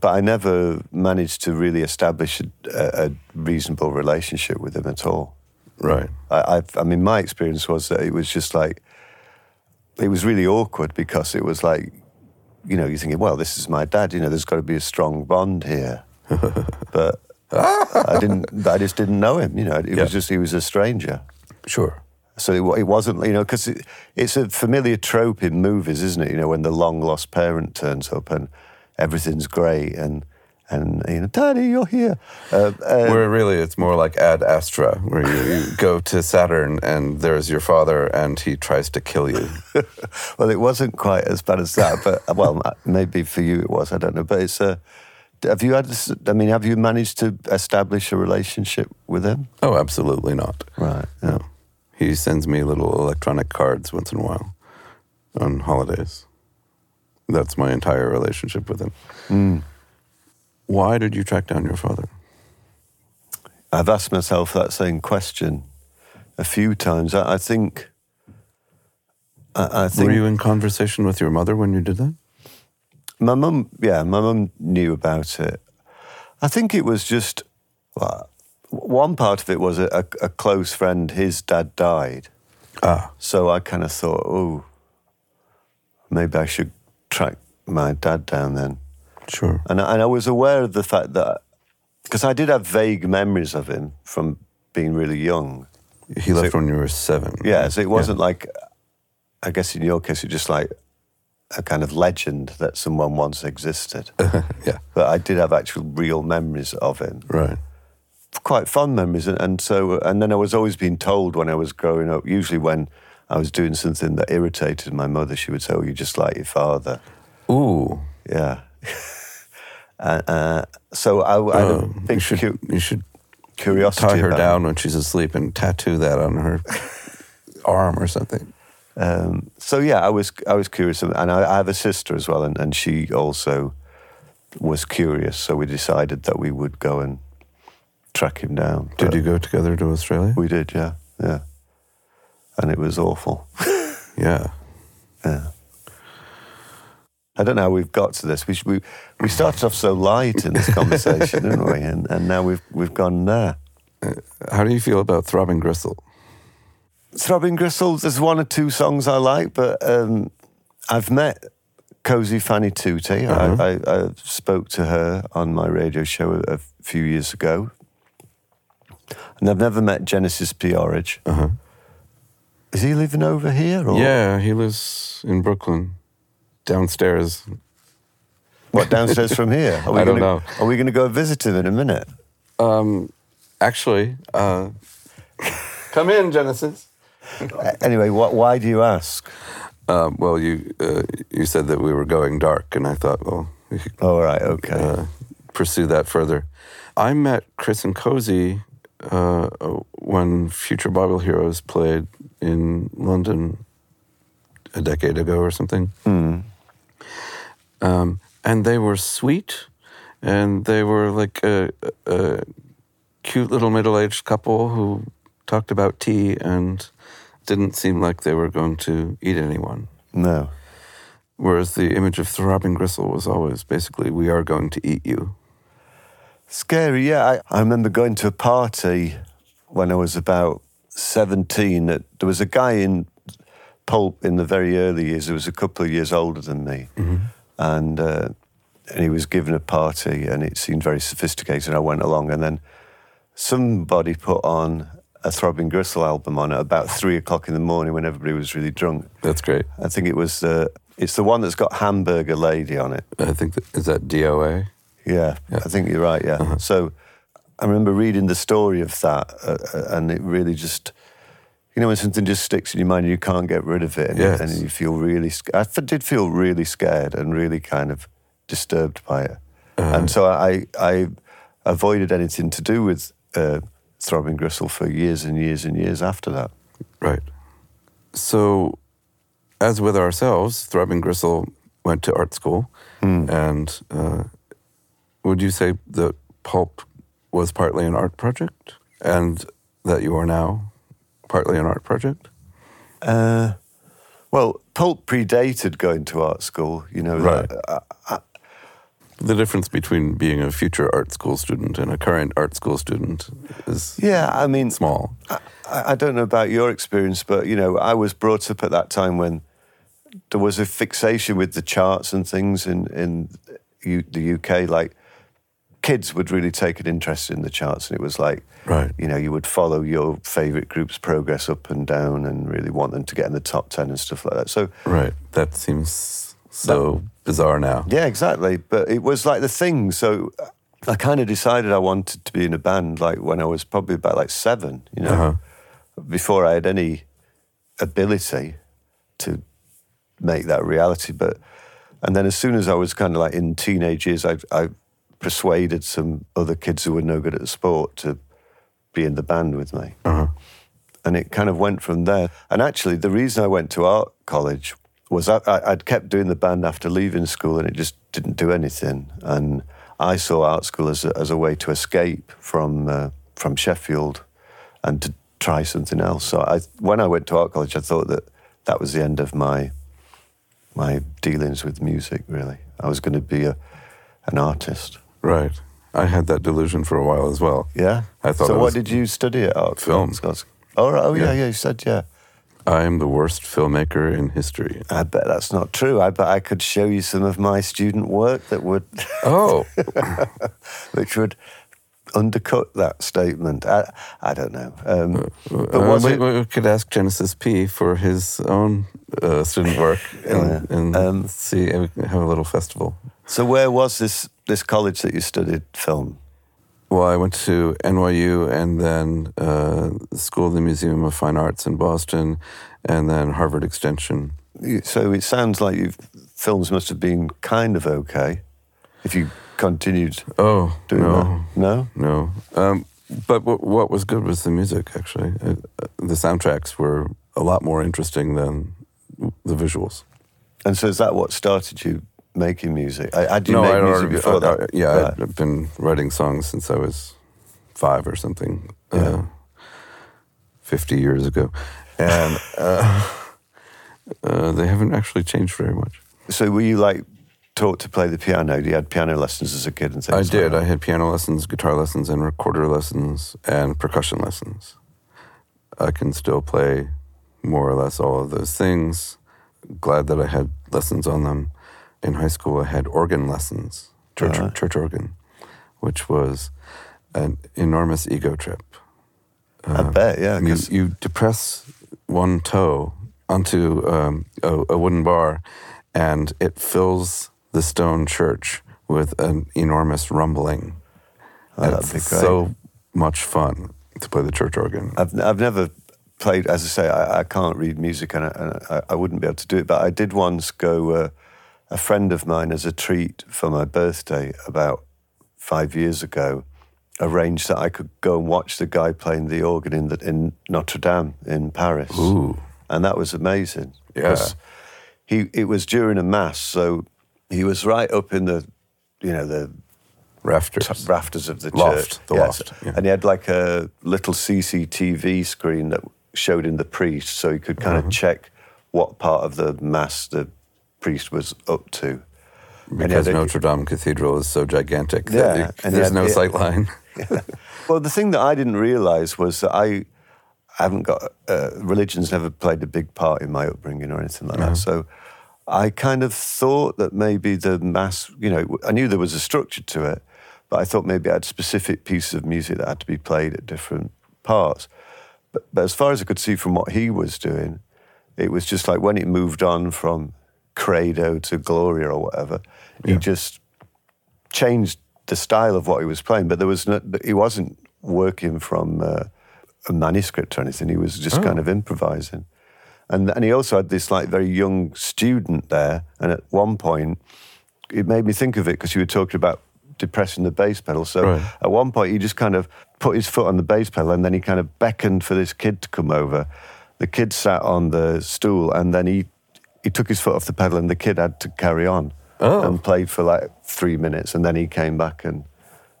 But I never managed to really establish a, a, reasonable relationship with him at all. Right. I, I've, I mean, my experience was that it was just like, it was really awkward because it was like, you know, you're thinking, well, this is my dad, you know, there's got to be a strong bond here. but I didn't, I just didn't know him, you know, it Yeah. was just, he was a stranger. Sure. So it, it wasn't, you know, because it, it's a familiar trope in movies, isn't it? You know, when the long lost parent turns up and everything's great and, and you know, Daddy, you're here. Uh, uh, where really it's more like Ad Astra, where you, you go to Saturn and there's your father and he tries to kill you. well, it wasn't quite as bad as that, but well, maybe for you it was. I don't know. But it's a. Have you had? I mean, have you managed to establish a relationship with him? Oh, absolutely not. Right. No. He sends me little electronic cards once in a while on holidays. That's my entire relationship with him. Mm. Why did you track down your father? I've asked myself that same question a few times. I, I think. I, I think Were you in conversation with your mother when you did that? My mum, yeah, my mum knew about it. I think it was just well, one part of it was a, a, a close friend. His dad died, Ah, so I kind of thought, oh, maybe I should track my dad down then. sure. And I, and I was aware of the fact that because I did have vague memories of him from being really young. He left when you were seven. Yeah, so it wasn't like, I guess in your case, it's just like a kind of legend that someone once existed. yeah. but I did have actual real memories of him. Right. Quite fond memories, and, and so and then I was always being told when I was growing up. Usually, when I was doing something that irritated my mother, she would say, "Oh, you're just like your father." Ooh. Yeah. uh, uh, so I, I a Uh, you should cu- you should curiosity. tie her down when she's asleep and tattoo that on her arm or something. Um, so yeah, I was I was curious, and I, I have a sister as well, and, and she also was curious. So we decided that we would go and track him down. Did you go together to Australia? We did, yeah, yeah. And it was awful. Yeah. Yeah. I don't know how we've got to this. We, we, we started off so light in this conversation, didn't we? And, and now we've, we've gone there. How do you feel about Throbbing Gristle? Throbbing Gristle, there's one or two songs I like, but um, I've met Cosey Fanni Tutti. Uh-huh. I, I, I spoke to her on my radio show a, a few years ago. And I've never met Genesis P-Orridge. Uh-huh. Is he living over here? Or Yeah, he lives in Brooklyn, downstairs. What, downstairs from here? Are we I don't gonna, know. Are we going to go visit him in a minute? Um, actually, uh, come in, Genesis. Anyway, what, why do you ask? Um, well, you uh, you said that we were going dark, and I thought, well, we could All right, okay. uh, pursue that further. I met Chris and Cosey uh, when Future Bible Heroes played in London a decade ago or something. Um, and they were sweet, and they were like a, a cute little middle aged couple who talked about tea and didn't seem like they were going to eat anyone. no. Whereas the image of throbbing gristle was always basically, we are going to eat you. Scary, yeah. I, I remember going to a party when I was about 17. That there was a guy in Pulp in the very early years, who was a couple of years older than me. And, uh, and he was given a party and it seemed very sophisticated. I went along and then somebody put on a Throbbing Gristle album on at about three o'clock in the morning when everybody was really drunk. That's great. I think it was, uh, it's the one that's got Hamburger Lady on it. I think that, is that DOA? Yeah, I think you're right. Yeah. So I remember reading the story of that, uh, uh, and it really just, you know, when something just sticks in your mind and you can't get rid of it, and, Yes. and you feel really, I did feel really scared and really kind of disturbed by it, and so I, I avoided anything to do with uh, Throbbing Gristle for years and years and years after that. Right. So, as with ourselves, Throbbing Gristle went to art school. And uh, would you say that Pulp was partly an art project and that you are now partly an art project? Uh, well, Pulp predated going to art school. You know, Right. uh, The difference between being a future art school student and a current art school student is yeah. I mean, small. I, I don't know about your experience, but you know, I was brought up at that time when there was a fixation with the charts and things in in U, the UK. Like kids would really take an interest in the charts, and it was like, Right. you know, you would follow your favorite group's progress up and down, and really want them to get in the top ten and stuff like that. So Right. That seems so bizarre now. yeah, exactly. But it was like the thing. So I kind of decided I wanted to be in a band like when I was probably about like seven, you know, Uh-huh. before I had any ability to make that reality. But and then as soon as I was kind of like in teenage years, I, I persuaded some other kids who were no good at the sport to be in the band with me. And it kind of went from there. And actually, the reason I went to art college was I, I'd kept doing the band after leaving school and it just didn't do anything. And I saw art school as a, as a way to escape from, uh, from Sheffield and to try something else. So I, when I went to art college, I thought that that was the end of my, my dealings with music, really. I was going to be a, an artist. Right. I had that delusion for a while as well. Yeah? I thought so what did you study at art Film. Oh, right. oh yeah, Yeah. yeah, you said, yeah. I am the worst filmmaker in history. I bet that's not true. I bet I could show you some of my student work that would, Oh, which would undercut that statement. I, I don't know. Um, but Uh, we, it? we could ask Genesis P for his own uh, student work and, and Um, see and have a little festival. So where was this this college that you studied film? Well, I went to NYU and then uh, the School of the Museum of Fine Arts in Boston, and then Harvard Extension. So it sounds like your films must have been kind of okay if you continued Oh doing no, that. No. no. Um, but what, what was good was the music. Actually, uh, uh, the soundtracks were a lot more interesting than the visuals. And so is that what started you making music? I, I do no, make I'd music already, before I- that. I- yeah, Right. I've been writing songs since I was five or something, uh, fifty years ago, and uh, uh, they haven't actually changed very much. So were you like taught to play the piano? You had piano lessons as a kid and I did. Like I had piano lessons, guitar lessons, and recorder lessons, and percussion lessons. I can still play more or less all of those things. Glad that I had lessons on them. In high school, I had organ lessons, church, Uh-huh. church organ, which was an enormous ego trip. I bet. Yeah. You, you depress one toe onto um, a, a wooden bar, and it fills the stone church with an enormous rumbling. Oh, that'd be great. so much fun to play the church organ. I've I've never played. As I say, I, I can't read music, and, I, I, I wouldn't be able to do it. But I did once go. Uh, a friend of mine, as a treat for my birthday about five years ago, arranged that I could go and watch the guy playing the organ in the, in Notre Dame in Paris. Ooh. and that was amazing. Yeah. He it was during a mass, so he was right up in the, you know, the Rafters. rafters of the Loft, church. the Yes. loft, yeah. And he had like a little CCTV screen that showed in the priest, so he could kind Uh-huh. of check what part of the mass the priest was up to. Because Notre Dame Cathedral is so gigantic Yeah, that you, and there's no yeah. sight line. Well, the thing that I didn't realise was that I haven't got uh, religion's never played a big part in my upbringing or anything like that. So I kind of thought that maybe the mass, you know, I knew there was a structure to it, but I thought maybe I had specific pieces of music that had to be played at different parts. But, but as far as I could see from what he was doing, it was just like when it moved on from Credo to Gloria or whatever, he just changed the style of what he was playing, but there was no, he wasn't working from uh, a manuscript or anything. He was just kind of improvising, and and he also had this like very young student there, and at one point, it made me think of it because you were talking about depressing the bass pedal. So Right. at one point, he just kind of put his foot on the bass pedal, and then he kind of beckoned for this kid to come over. The kid sat on the stool, and then he he took his foot off the pedal, and the kid had to carry on Oh. and played for like three minutes, and then he came back and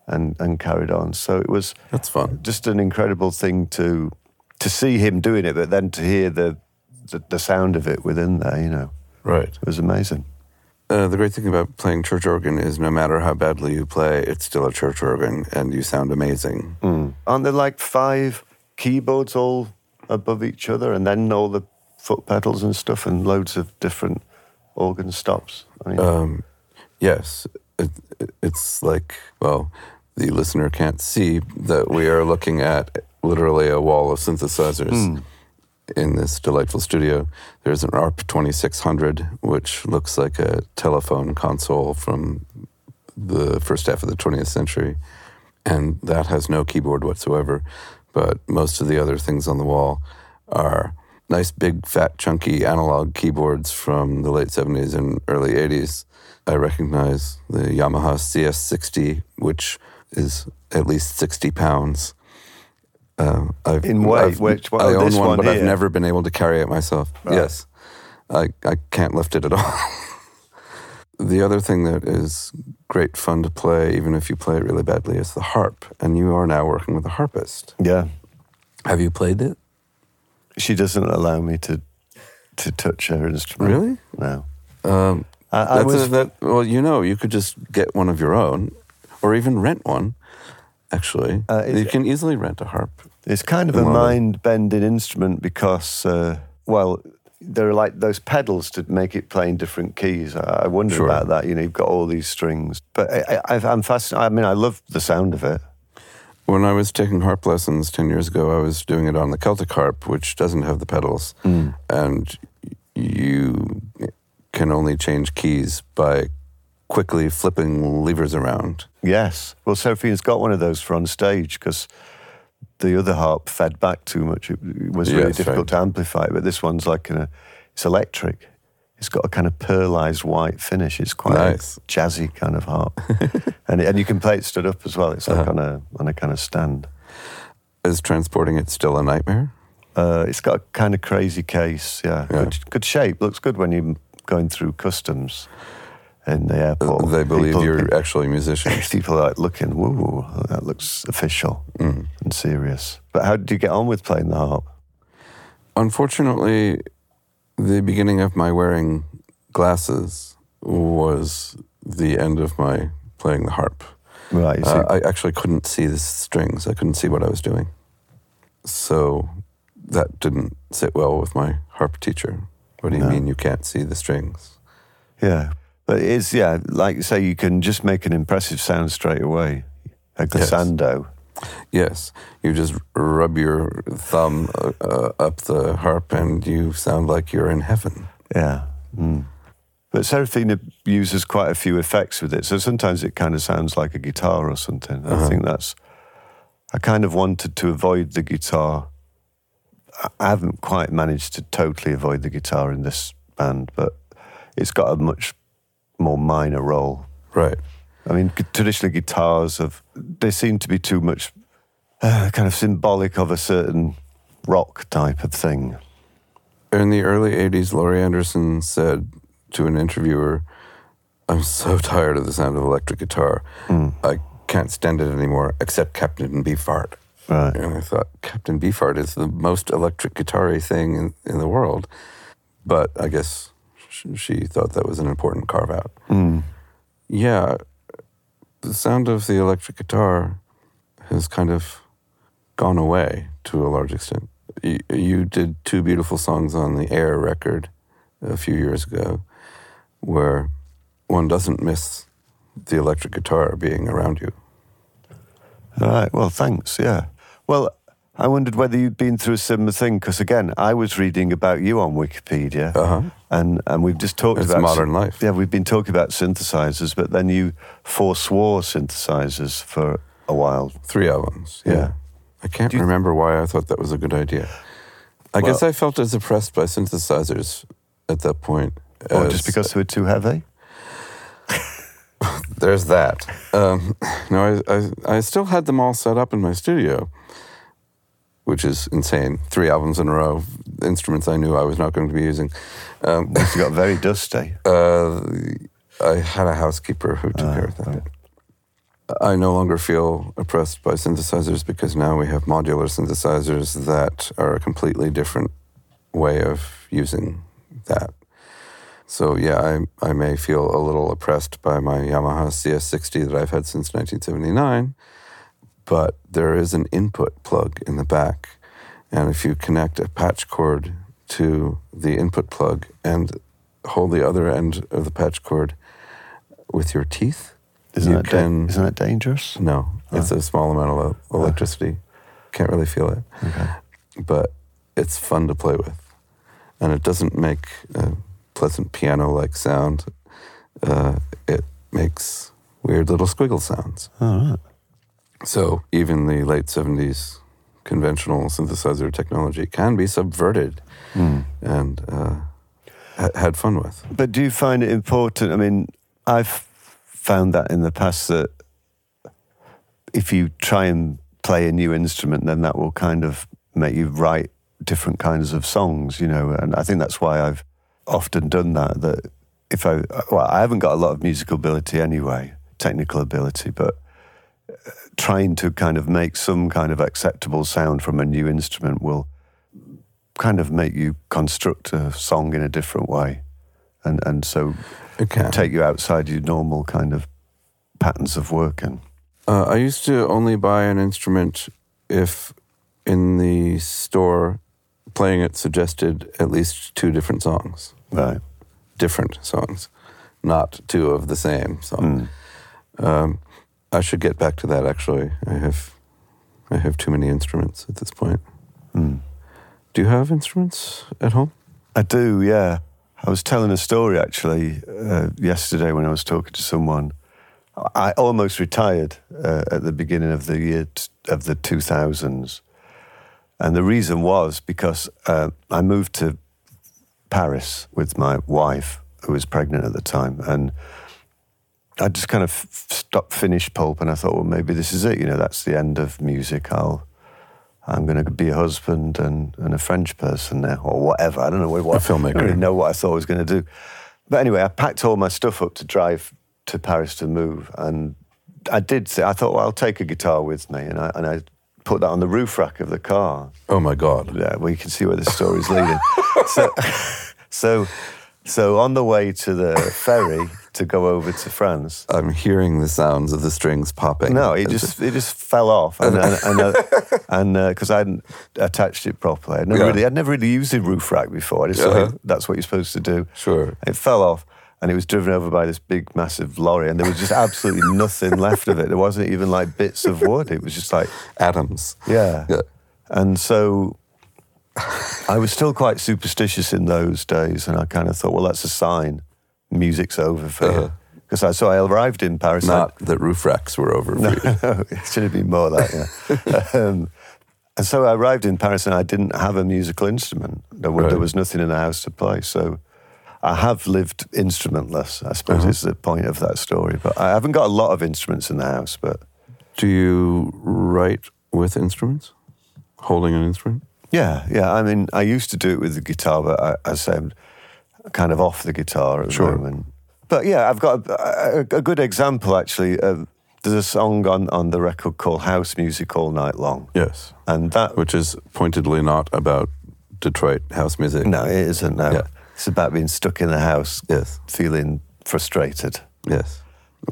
and and carried on. So it was That's fun. just an incredible thing to to see him doing it, but then to hear the the, the sound of it within there. You know, Right. it was amazing. Uh, the great thing about playing church organ is no matter how badly you play, it's still a church organ and you sound amazing. Mm. Aren't there like five keyboards all above each other, and then all the foot pedals and stuff, and loads of different organ stops? I mean, Um, yes, it, it- it's like, well, the listener can't see that we are looking at literally a wall of synthesizers in this delightful studio. There's an ARP 2600, which looks like a telephone console from the first half of the 20th century. And that has no keyboard whatsoever. But most of the other things on the wall are nice, big, fat, chunky analog keyboards from the late 70s and early 80s. I recognize the Yamaha CS60, which is at least 60 pounds. Uh, I've, In I've- which- well, I own this one, one but I've never been able to carry it myself. Yes, I, I can't lift it at all. the other thing that is great fun to play, even if you play it really badly, is the harp. And you are now working with a harpist. yeah, Have you played it? She doesn't allow me to to touch her instrument. Really? No. Um, I, I that's was a, that, well, you know, you could just get one of your own, or even rent one. Actually, Uh, you can easily rent a harp. It's kind of a mind bending instrument because, uh, well, there are like those pedals to make it play in different keys. I, wonder Sure. about that. You know, you've got all these strings, but I, I, I'm fascinated. I mean, I love the sound of it. When I was taking harp lessons 10 years ago, I was doing it on the Celtic harp, which doesn't have the pedals. Mm. And you can only change keys by quickly flipping levers around. Yes. Well, Serafina's got one of those for on stage because the other harp fed back too much. It, it was really Yes, difficult right. to amplify. But this one's like a, it's electric. It's got a kind of pearlized white finish. It's quite Nice. a jazzy kind of harp, and and you can play it stood up as well. It's like Uh-huh. on a on a kind of stand. Is transporting it still a nightmare? Uh, it's got a kind of crazy case. Yeah, Yeah. Good, good shape. Looks good when you're going through customs in the airport. they believe People- you're actually a musician. People are like looking, whoa, that looks official Mm. and serious. But how did you get on with playing the harp? Unfortunately, the beginning of my wearing glasses was the end of my playing the harp. Right, you Uh, I actually couldn't see the strings. I couldn't see what I was doing. So that didn't sit well with my harp teacher. What do you No. mean you can't see the strings? yeah. But it is, yeah, like you say, you can just make an impressive sound straight away. A glissando. Yes, you just rub your thumb uh, uh, up the harp and you sound like you're in heaven. Yeah. Mm. But Serafina uses quite a few effects with it. So sometimes it kind of sounds like a guitar or something. I Uh-huh. think that's. I kind of wanted to avoid the guitar. I haven't quite managed to totally avoid the guitar in this band, but it's got a much more minor role. Right. I mean, traditionally guitars have they seem to be too much uh, kind of symbolic of a certain rock type of thing. In the early 80s, Laurie Anderson said to an interviewer, I'm so tired of the sound of electric guitar. I can't stand it anymore, except Captain Beefheart. Right. And I thought, Captain Beefheart is the most electric guitar thing in, in the world. But I guess sh- she thought that was an important carve out. Yeah, the sound of the electric guitar has kind of gone away to a large extent. You, you did two beautiful songs on the Air record a few years ago where one doesn't miss the electric guitar being around you. All right. Well, thanks. Yeah. Well, I wondered whether you'd been through a similar thing because, again, I was reading about you on Wikipedia, Uh-huh. and and we've just talked It's about modern life. Yeah, we've been talking about synthesizers, but then you forswore synthesizers for a while. Three albums. Yeah. Yeah. I can't you- remember why I thought that was a good idea. I guess I felt as oppressed by synthesizers at that point. Or as- just because they were too heavy. There's that. Um, no, I, I, I still had them all set up in my studio, which is insane. Three albums in a row, instruments I knew I was not going to be using. Um, It got very dusty. uh, I had a housekeeper who took care of that. I no longer feel oppressed by synthesizers because now we have modular synthesizers that are a completely different way of using that. So yeah, I I may feel a little oppressed by my Yamaha CS60 that I've had since 1979, but there is an input plug in the back, and if you connect a patch cord to the input plug and hold the other end of the patch cord with your teeth, Isn't, you that, da- isn't that dangerous? no, it's a small amount of el- electricity. Can't really feel it. But it's fun to play with. And it doesn't make a pleasant piano like sound. Uh, it makes weird little squiggle sounds. All right. So even the late 70s conventional synthesizer technology can be subverted and uh, ha- had fun with. But do you find it important? I mean, I've found that in the past that if you try and play a new instrument, then that will kind of make you write different kinds of songs, you know. And I think that's why I've often done that. That if I, well, I haven't got a lot of musical ability anyway, technical ability, but uh, trying to kind of make some kind of acceptable sound from a new instrument will kind of make you construct a song in a different way. And, and so can. take you outside your normal kind of patterns of working. Uh, I used to only buy an instrument if in the store playing it suggested at least two different songs. Right. Different songs, not two of the same song. Um, I should get back to that actually. I have I have too many instruments at this point. Hmm. Do you have instruments at home? I do, yeah. I was telling a story actually uh, yesterday when I was talking to someone. I almost retired uh, at the beginning of the year t- of the 2000s. And the reason was because uh, I moved to Paris with my wife, who was pregnant at the time. And I just kind of f- stopped, finished Pulp, and I thought, well, maybe this is it. You know, that's the end of music. I'll, I'm going to be a husband and, and a French person now, or whatever. I don't know what. A filmmaker. I don't really know what I thought I was going to do. But anyway, I packed all my stuff up to drive to Paris to move, and I did say, I thought, well, I'll take a guitar with me, and I and I put that on the roof rack of the car. Oh my God. Yeah, well, you can see where this story's leading. so, so, so on the way to the ferry to go over to France. I'm hearing the sounds of the strings popping. No, it just it just fell off, and and and uh, because I hadn't attached it properly, I'd never Yeah. really I'd never really used a roof rack before. I just Uh-huh. thought that's what you're supposed to do. Sure. It fell off, and it was driven over by this big, massive lorry, and there was just absolutely nothing left of it. There wasn't even like bits of wood. It was just like atoms. yeah. Yeah. And so I was still quite superstitious in those days, and I kind of thought, well, that's a sign, music's over for you. Uh-huh. Because I so I arrived in Paris. and I- Not that roof racks were over for you. no, it should have been more that, yeah. um, and so I arrived in Paris and I didn't have a musical instrument. There, were, there was nothing in the house to play. So I have lived instrumentless, I suppose Uh-huh. is the point of that story. But I haven't got a lot of instruments in the house. But Do you write with instruments? Holding an instrument? Yeah, yeah. I mean, I used to do it with the guitar, but I, I say I'm kind of off the guitar at Sure. the moment. But yeah, I've got a, a, a good example actually. Uh, there's a song on, on the record called House Music All Night Long. Yes. And that Which is pointedly not about Detroit house music. No, it isn't. No, Yeah. it's about being stuck in the house, Yes. feeling frustrated. Yes.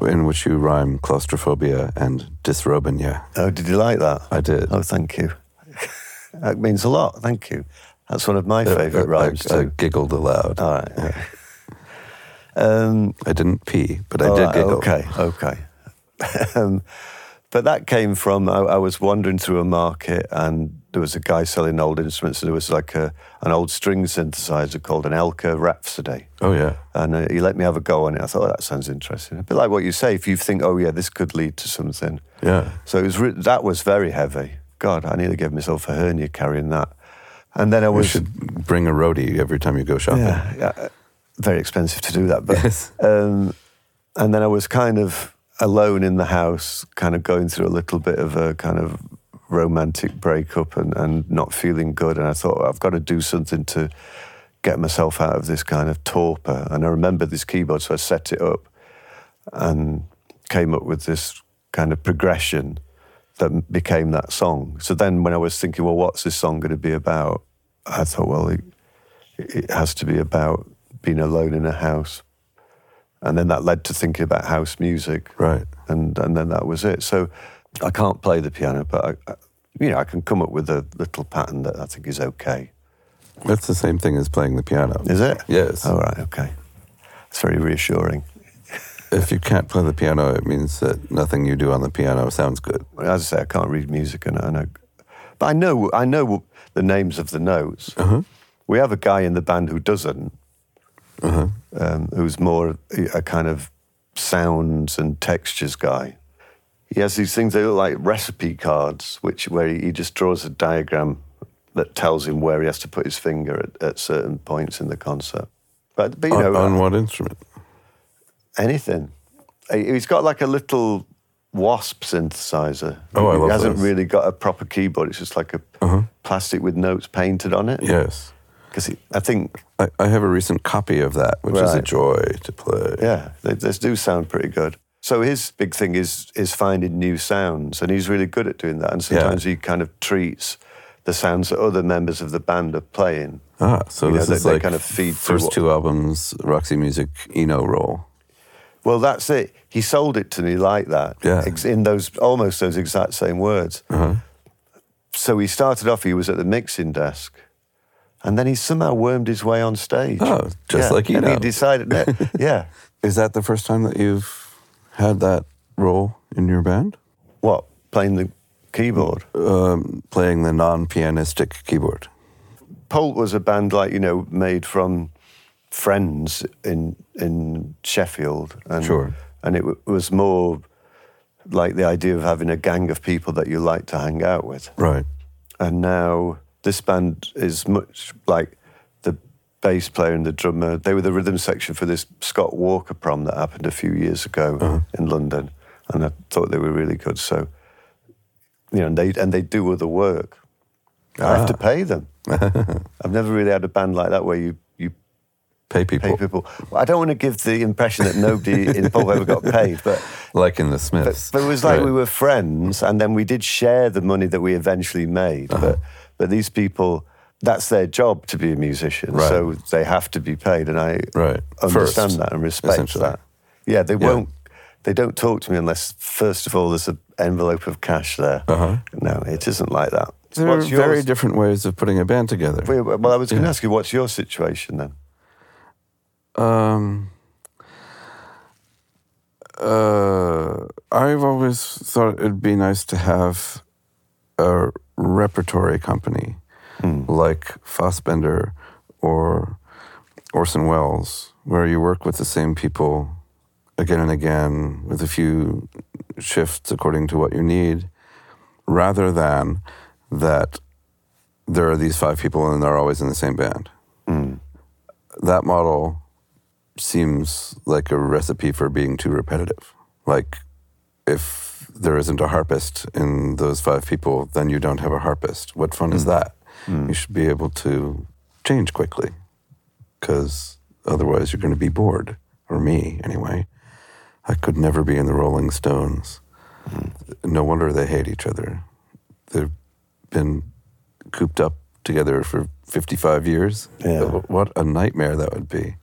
In which you rhyme claustrophobia and disrobenia. Oh, did you like that? I did. Oh, thank you. That means a lot. Thank you. That's one of my favourite uh, rhymes I, I giggled aloud. All right. Um, I didn't pee, but I did right, giggle. Okay, okay. um, but that came from I, I was wandering through a market and there was a guy selling old instruments and there was like a an old string synthesizer called an Elka Rhapsody. Oh, yeah. And uh, he let me have a go on it. I thought, oh, that sounds interesting. A bit like what you say, if you think, oh, yeah, this could lead to something. Yeah. So it was re- that was very heavy. God, I nearly gave myself a hernia carrying that. And then I was. should bring a roadie every time you go shopping. Yeah, yeah, very expensive to do that. But, Yes. um, and then I was kind of alone in the house, kind of going through a little bit of a kind of romantic breakup and, and not feeling good. And I thought, I've got to do something to get myself out of this kind of torpor. And I remember this keyboard, so I set it up and came up with this kind of progression that became that song. So then when I was thinking, well, what's this song going to be about? I thought, well, it, it has to be about being alone in a house. And then that led to thinking about house music. Right. And, and then that was it. So I can't play the piano, but I, I, you know, I can come up with a little pattern that I think is okay. That's the same thing as playing the piano. Is it? Yes. All right, okay. It's very reassuring. If you can't play the piano, it means that nothing you do on the piano sounds good. As I say, I can't read music, and I know, but I know I know the names of the notes. Uh-huh. We have a guy in the band who doesn't, Uh-huh. um, who's more a, kind of sounds and textures guy. He has these things they look like recipe cards, which where he, he just draws a diagram that tells him where he has to put his finger at, at certain points in the concert. But, but you On, know, on what instrument? Anything. He- He's got like a little wasp synthesizer. Oh, I love he hasn't those. really got a proper keyboard. It's just like a Uh-huh. plastic with notes painted on it. Yes. Because I think, I, I have a recent copy of that, which is a joy to play. yeah, they, they do sound pretty good. So his big thing is is finding new sounds, and he's really good at doing that. And sometimes he kind of treats the sounds that other members of the band are playing. Ah, so You know, this they- is they like kind of feed first what- two albums, Roxy Music, Eno role. Well, that's it. He sold it to me like that, Yeah. in those almost those exact same words. Uh-huh. So he started off. He was at the mixing desk, and then he somehow wormed his way on stage. Oh, just Yeah, like you and know. he decided, that, yeah, Is that the first time that you've had that role in your band? what playing the keyboard. Um, playing the non-pianistic keyboard. Pulp was a band like you know made from friends in in Sheffield, and Sure. and it w- was more like the idea of having a gang of people that you like to hang out with. Right. And now this band is much like the bass player and the drummer. They were the rhythm section for this Scott Walker prom that happened a few years ago uh-huh. in London, and I thought they were really good. So, you know, and they and they do other work. I have to ah. pay them. I've never really had a band like that where you Pay people. pay people. Well, I don't want to give the impression that nobody in Pulp ever got paid, but Like in the Smiths. but it was like Right. we were friends, and then we did share the money that we eventually made. Uh-huh. But but these people, that's their job to be a musician, Right. so they have to be paid, and I Right. understand First, that and respect that. Yeah, they Yeah. won't. They don't talk to me unless, first of all, there's an envelope of cash there. Uh-huh. No, it isn't like that. There are What's very yours? different ways of putting a band together. Well, well, I was going to Yeah. ask you, what's your situation then? Um, uh, I've always thought it'd be nice to have a repertory company like Fassbinder or Orson Welles, where you work with the same people again and again with a few shifts according to what you need, rather than that there are these five people and they're always in the same band. That model seems like a recipe for being too repetitive. Like, if there isn't a harpist in those five people, then you don't have a harpist. What fun is hmm. that? Hmm. You should be able to change quickly because otherwise you're going to be bored. Or me, anyway. I could never be in the Rolling Stones. Hmm. No wonder they hate each other. They've been cooped up together for 55 years. Yeah. What a nightmare that would be.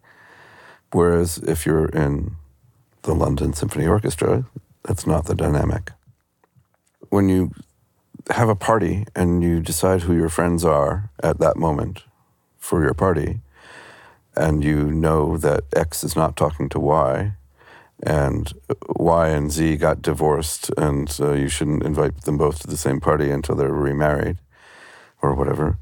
Whereas if you're in the London Symphony Orchestra, that's not the dynamic. When you have a party and you decide who your friends are at that moment for your party, and you know that X is not talking to Y, and Y and Z got divorced, and uh, you shouldn't invite them both to the same party until they're remarried or whatever.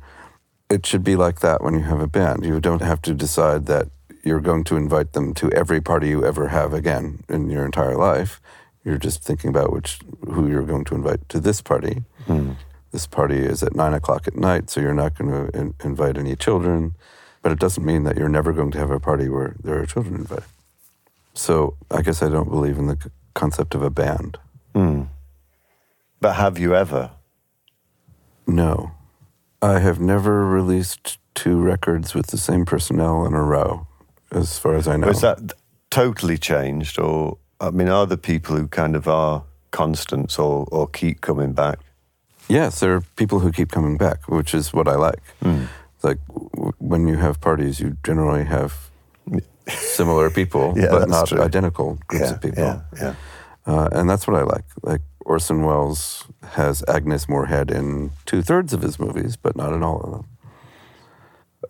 It should be like that when you have a band. You don't have to decide that you're going to invite them to every party you ever have again in your entire life. You're just thinking about which who you're going to invite to this party. Hmm. This party is at nine o'clock at night, so you're not going to in- invite any children. But it doesn't mean that you're never going to have a party where there are children invited. So I guess I don't believe in the c- concept of a band. Hmm. But have you ever? No. I have never released two records with the same personnel in a row, as far as I know. Was that totally changed, or I mean, are there people who kind of are constants or or keep coming back? Yes, there are people who keep coming back, which is what I like. Hmm. Like when you have parties, you generally have similar people, Yeah, but not true. identical groups yeah, of people. yeah, yeah. Uh, and that's what I like. Like Orson Welles has Agnes Moorehead in two thirds of his movies, but not in all of them.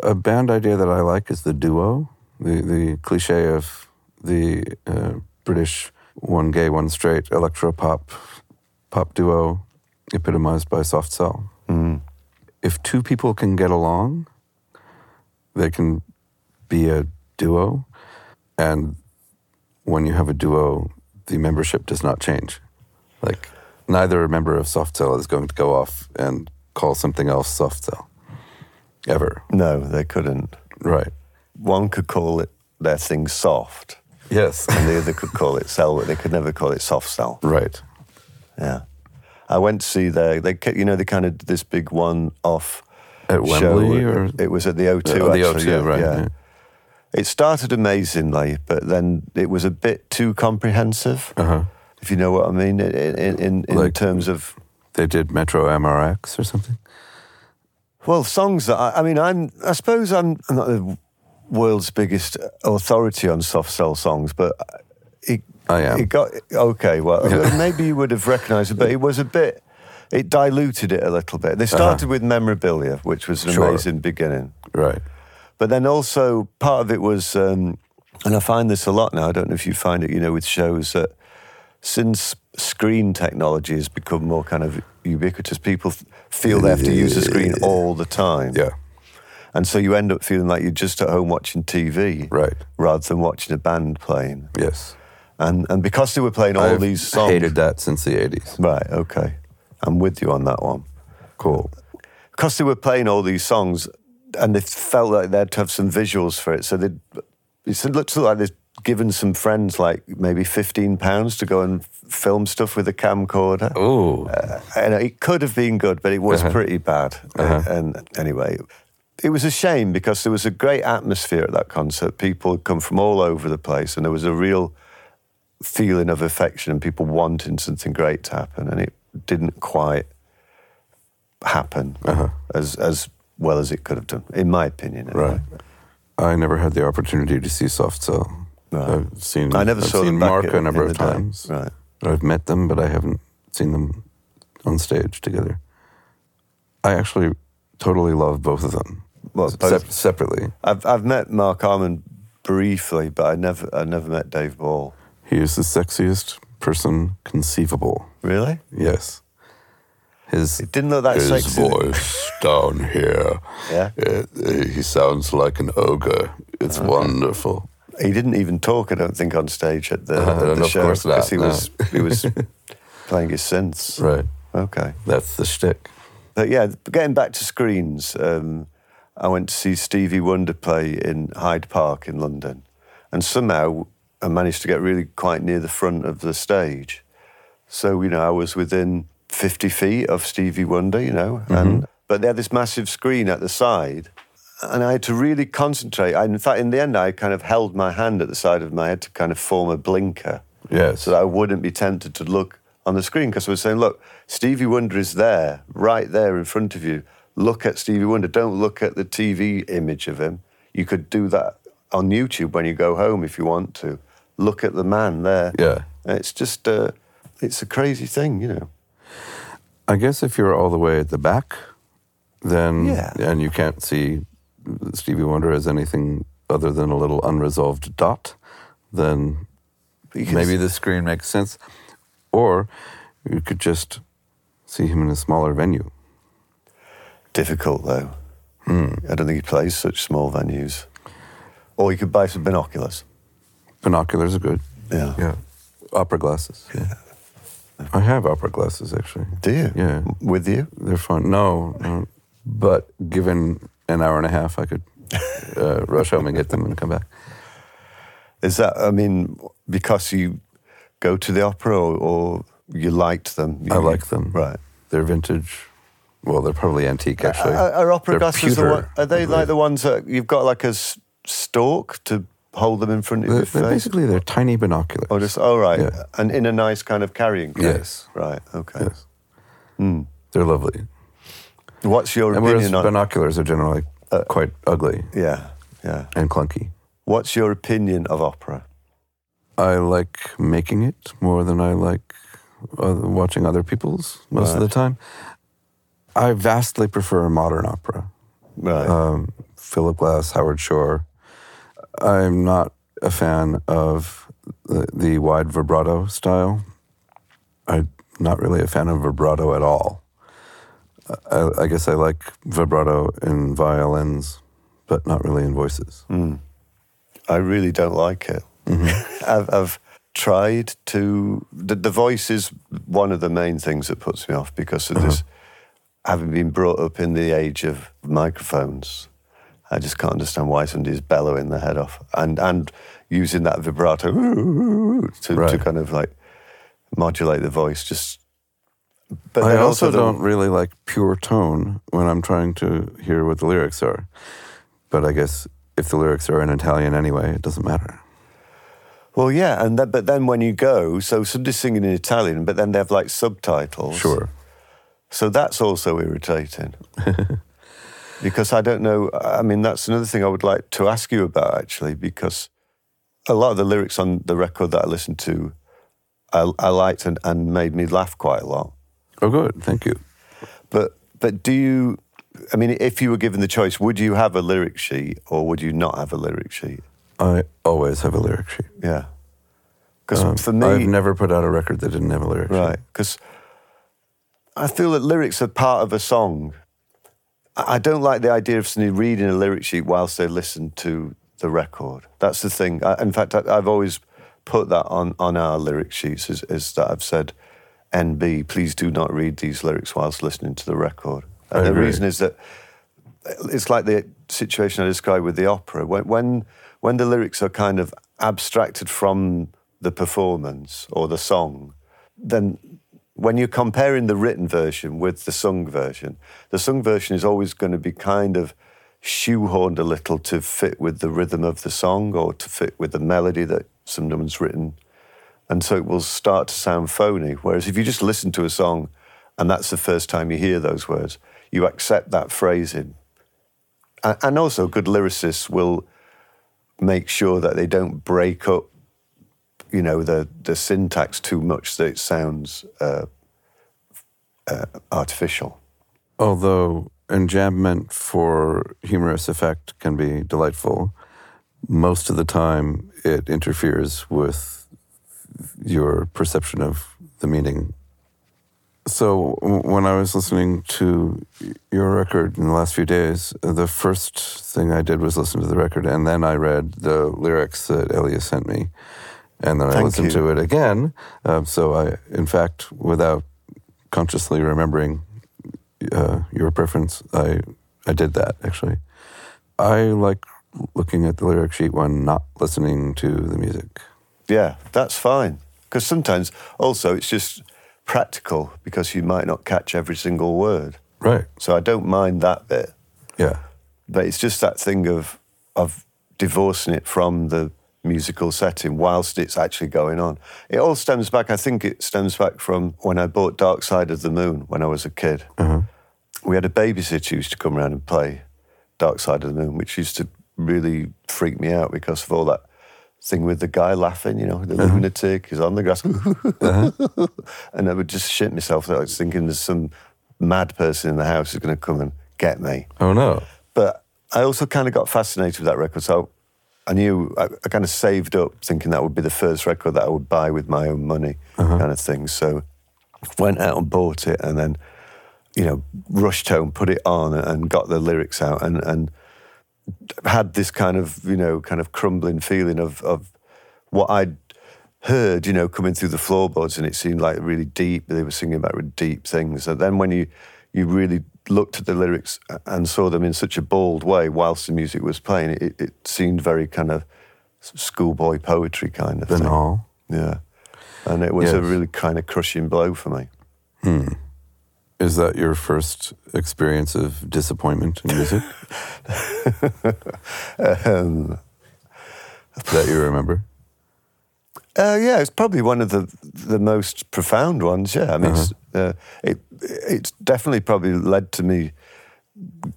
A band idea that I like is the duo, the the cliche of the uh, British one gay, one straight electro pop pop duo, epitomized by Soft Cell. If two people can get along, they can be a duo, and when you have a duo, the membership does not change. Like neither member of Soft Cell is going to go off and call something else Soft Cell. Ever. No, they couldn't. Right. One could call it their thing soft, Yes. and the other could call it cell, but they could never call it soft cell. right. Yeah. I went to see their, they, you know, they kind of did this big one off At show. Wembley or It was at the O2. Oh, the actually, O2, yeah, right, Yeah. yeah. It started amazingly, but then it was a bit too comprehensive, Uh-huh. if you know what I mean, in, in, in, in Like- terms of They did Metro MRX or something. Well, songs that I, I mean, I'm. I suppose I'm not the world's biggest authority on soft cell songs, but it. I am. It got okay. Well, Yeah. maybe you would have recognised it, but it was a bit. It diluted it a little bit. They started with memorabilia, which was an Uh-huh. Sure. amazing beginning, Right. but then also part of it was, um, and I find this a lot now. I don't know if you find it, you know, with shows that since screen technology has become more kind of ubiquitous, people feel they have to use a screen all the time. Yeah. And so you end up feeling like you're just at home watching TV Right. rather than watching a band playing. Yes. And and because they were playing all I've these songs. hated that since the 80s. Right, okay. I'm with you on that one. Cool. Because they were playing all these songs and they felt like they had to have some visuals for it. So they it looked like they'd given some friends like maybe fifteen pounds to go and film stuff with a camcorder. Oh. and it could have been good, but it was Uh-huh. pretty bad. Uh-huh. And anyway, it was a shame because there was a great atmosphere at that concert. People had come from all over the place, and there was a real feeling of affection and people wanting something great to happen, and it didn't quite happen Uh-huh. as as well as it could have done, in my opinion. anyway. Right. I never had the opportunity to see Soft Cell. Right. I've seen. I never I've saw seen Mark a number of day. times. Right. I've met them, but I haven't seen them on stage together. I actually totally love both of them. Well, Se- both- separately. I've I've met Marc Almond briefly, but I never I never met Dave Ball. He is the sexiest person conceivable. Really? Yes. His It didn't look that his sexy. voice down here. Yeah. uh, uh, he sounds like an ogre. It's wonderful. He didn't even talk, I don't think, on stage at the, Uh, at the show course not, because he no. was he was playing his synths. Right. Okay, That's the shtick. But yeah, getting back to screens, um, I went to see Stevie Wonder play in Hyde Park in London, and somehow I managed to get really quite near the front of the stage. So you know, I was within fifty feet of Stevie Wonder, you know, and but they had this massive screen at the side, and I had to really concentrate. I, in fact, in the end, I kind of held my hand at the side of my head to kind of form a blinker, Yes. so that I wouldn't be tempted to look on the screen because I was saying, look, Stevie Wonder is there, right there in front of you. Look at Stevie Wonder. Don't look at the TV image of him. You could do that on YouTube when you go home if you want to. Look at the man there. Yeah. It's just, uh, it's a crazy thing, you know. I guess if you're all the way at the back, then Yeah. and you can't see Stevie Wonder as anything other than a little unresolved dot, then maybe the screen makes sense. Or you could just see him in a smaller venue. difficult though. Hmm. I don't think he plays such small venues. Or you could buy some binoculars. Binoculars are good. Yeah. Yeah. Opera glasses. Yeah. I have opera glasses actually. Do you? Yeah. With you? They're fun. No, no. But given an hour and a half, I could uh, rush home and get them and come back. Is that, I mean, because you go to the opera or, or you liked them? I You- like them. Right. They're vintage. Well, they're probably antique, actually. Are, are opera They're glasses, the pewter, one, are they like the ones that you've got like a stalk to hold them in front of They're, your they're face? basically they're tiny binoculars. Or just, oh, right. Yeah. And in a nice kind of carrying case? Yes. Right, okay. Yes. Hmm. They're lovely. What's your And opinion on binoculars are generally Uh, quite ugly Yeah, yeah. and clunky. What's your opinion of opera? I like making it more than I like uh, watching other people's most of the time. I vastly prefer modern opera. Right. um, Philip Glass, Howard Shore. I'm not a fan of the, the wide vibrato style. I'm not really a fan of vibrato at all. I, I guess I like vibrato in violins, but not really in voices. I really don't like it. Mm-hmm. I've, I've tried to. The, the voice is one of the main things that puts me off because of this. Mm-hmm. Having been brought up in the age of microphones, I just can't understand why somebody's bellowing their head off and and using that vibrato to, to kind of like modulate the voice. Just. But I also the- don't really like pure tone when I'm trying to hear what the lyrics are. But I guess if the lyrics are in Italian anyway, it doesn't matter. Well, yeah, and then, but then when you go, so somebody's singing in Italian, but then they have like subtitles. Sure. So that's also irritating. because I don't know. I mean, that's another thing I would like to ask you about actually, because a lot of the lyrics on the record that I listened to, I, I liked and, and made me laugh quite a lot. Oh, good. Thank you. But but do you? I mean, if you were given the choice, would you have a lyric sheet or would you not have a lyric sheet? I always have a lyric sheet. Yeah. Because Um, for me, I've never put out a record that didn't have a lyric. sheet. Right, because I feel that lyrics are part of a song. I I don't like the idea of somebody reading a lyric sheet whilst they listen to the record. That's the thing. I, in fact, I, I've always put that on, on our lyric sheets is, is that I've said, NB, please do not read these lyrics whilst listening to the record. I And the agree. reason is that it's like the situation I described with the opera. When, when, when the lyrics are kind of abstracted from the performance or the song, then when you're comparing the written version with the sung version, the sung version is always going to be kind of shoehorned a little to fit with the rhythm of the song or to fit with the melody that someone's written. And so it will start to sound phony. Whereas if you just listen to a song and that's the first time you hear those words, you accept that phrasing. And also, good lyricists will make sure that they don't break up, you know, the, the syntax too much that it sounds uh, uh, artificial. Although enjambment for humorous effect can be delightful, most of the time it interferes with your perception of the meaning. So when I was listening to your record in the last few days, the first thing I did was listen to the record, and then I read the lyrics that Elias sent me, and then I Thank listened you. to it again. Um, so I, in fact, without consciously remembering uh, your preference, I I did that actually. I like looking at the lyric sheet when not listening to the music. Yeah, that's fine. Because sometimes also it's just practical because you might not catch every single word. Right. So I don't mind that bit. Yeah. But it's just that thing of of divorcing it from the musical setting whilst it's actually going on. It all stems back, I think it stems back from when I bought Dark Side of the Moon when I was a kid. Uh-huh. We had a babysitter who used to come around and play Dark Side of the Moon, which used to really freak me out because of all that thing with the guy laughing, you know, the uh-huh. lunatic is on the grass. Uh-huh. and I would just shit myself. I was thinking there's some mad person in the house who's going to come and get me. Oh no. But I also kind of got fascinated with that record. So I knew I, I kind of saved up thinking that would be the first record that I would buy with my own money, uh-huh. kind of thing. So went out and bought it and then, you know, rushed home, put it on and got the lyrics out and, and had this kind of, you know, kind of crumbling feeling of, of what I'd heard, you know, coming through the floorboards and it seemed like really deep. They were singing about really deep things. And then when you, you really looked at the lyrics and saw them in such a bold way whilst the music was playing, it, it seemed very kind of schoolboy poetry kind of Banal. thing. Yeah. And it was a really kind of crushing blow for me. Hmm. Is that your first experience of disappointment in music Um, that you remember? Uh, yeah, it's probably one of the the most profound ones. Yeah, I mean, it's, uh, it it's definitely probably led to me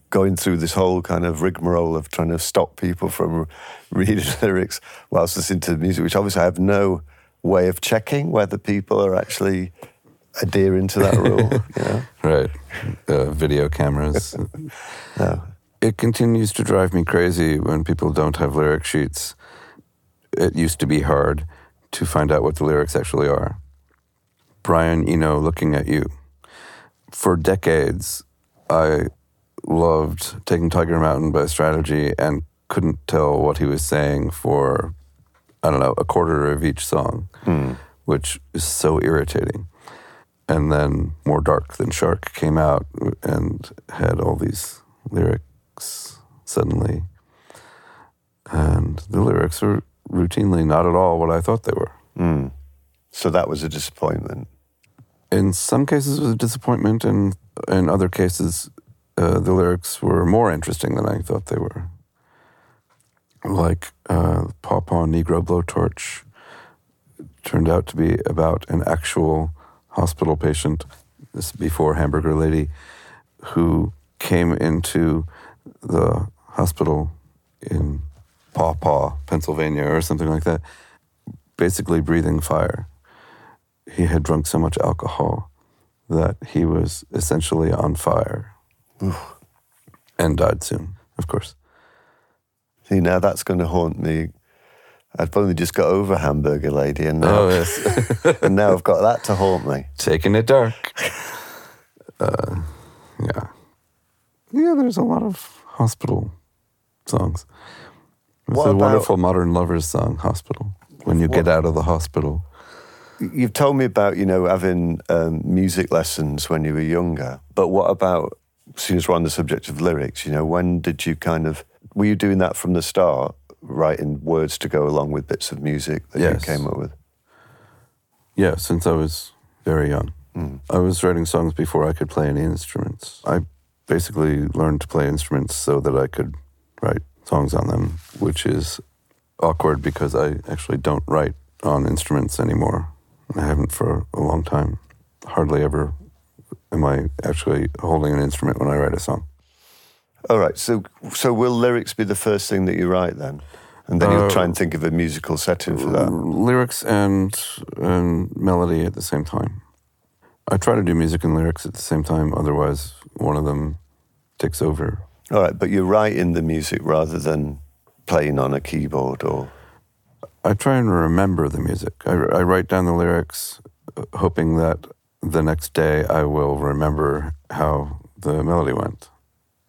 going through this whole kind of rigmarole of trying to stop people from reading lyrics whilst listening to the music, which obviously I have no way of checking whether people are actually adhering to that rule. you know? Right. Uh, video cameras. No. It continues to drive me crazy when people don't have lyric sheets. It used to be hard to find out what the lyrics actually are. Brian Eno, looking at you. For decades, I loved taking Tiger Mountain by strategy and couldn't tell what he was saying for, I don't know, a quarter of each song, which is so irritating. And then More Dark Than Shark came out and had all these lyrics suddenly. And the lyrics were routinely not at all what I thought they were. So that was a disappointment. In some cases, it was a disappointment, and in other cases, uh, the lyrics were more interesting than I thought they were. Like uh, Paw Paw Negro Blowtorch turned out to be about an actual hospital patient, this before Hamburger Lady, who came into the hospital in Paw Paw, Pennsylvania, or something like that, basically breathing fire. He had drunk so much alcohol that he was essentially on fire and died soon, of course. See, now that's going to haunt me I've only just got over Hamburger Lady, and now, Oh, yes. and now I've got that to haunt me. Taking it dark. Uh, yeah. Yeah, there's a lot of hospital songs. It's What a about- wonderful Modern Lovers song, Hospital. When you get out of the hospital. You've told me about you know having um, music lessons when you were younger, but what about? Soon as we're on the subject of lyrics, you know, when did you kind of were you doing that from the start, writing words to go along with bits of music that Yes. you came up with? Yeah, since I was very young. Hmm. I was writing songs before I could play any instruments. I basically learned to play instruments so that I could write songs on them, which is awkward because I actually don't write on instruments anymore. I haven't for a long time. Hardly ever am I actually holding an instrument when I write a song. All right, so so will lyrics be the first thing that you write then, and then you'll Uh, try and think of a musical setting for that. Lyrics and, and melody at the same time. I try to do music and lyrics at the same time, otherwise, one of them takes over. All right, but you're writing the music rather than playing on a keyboard or. I try and remember the music. I, I write down the lyrics, hoping that the next day I will remember how the melody went,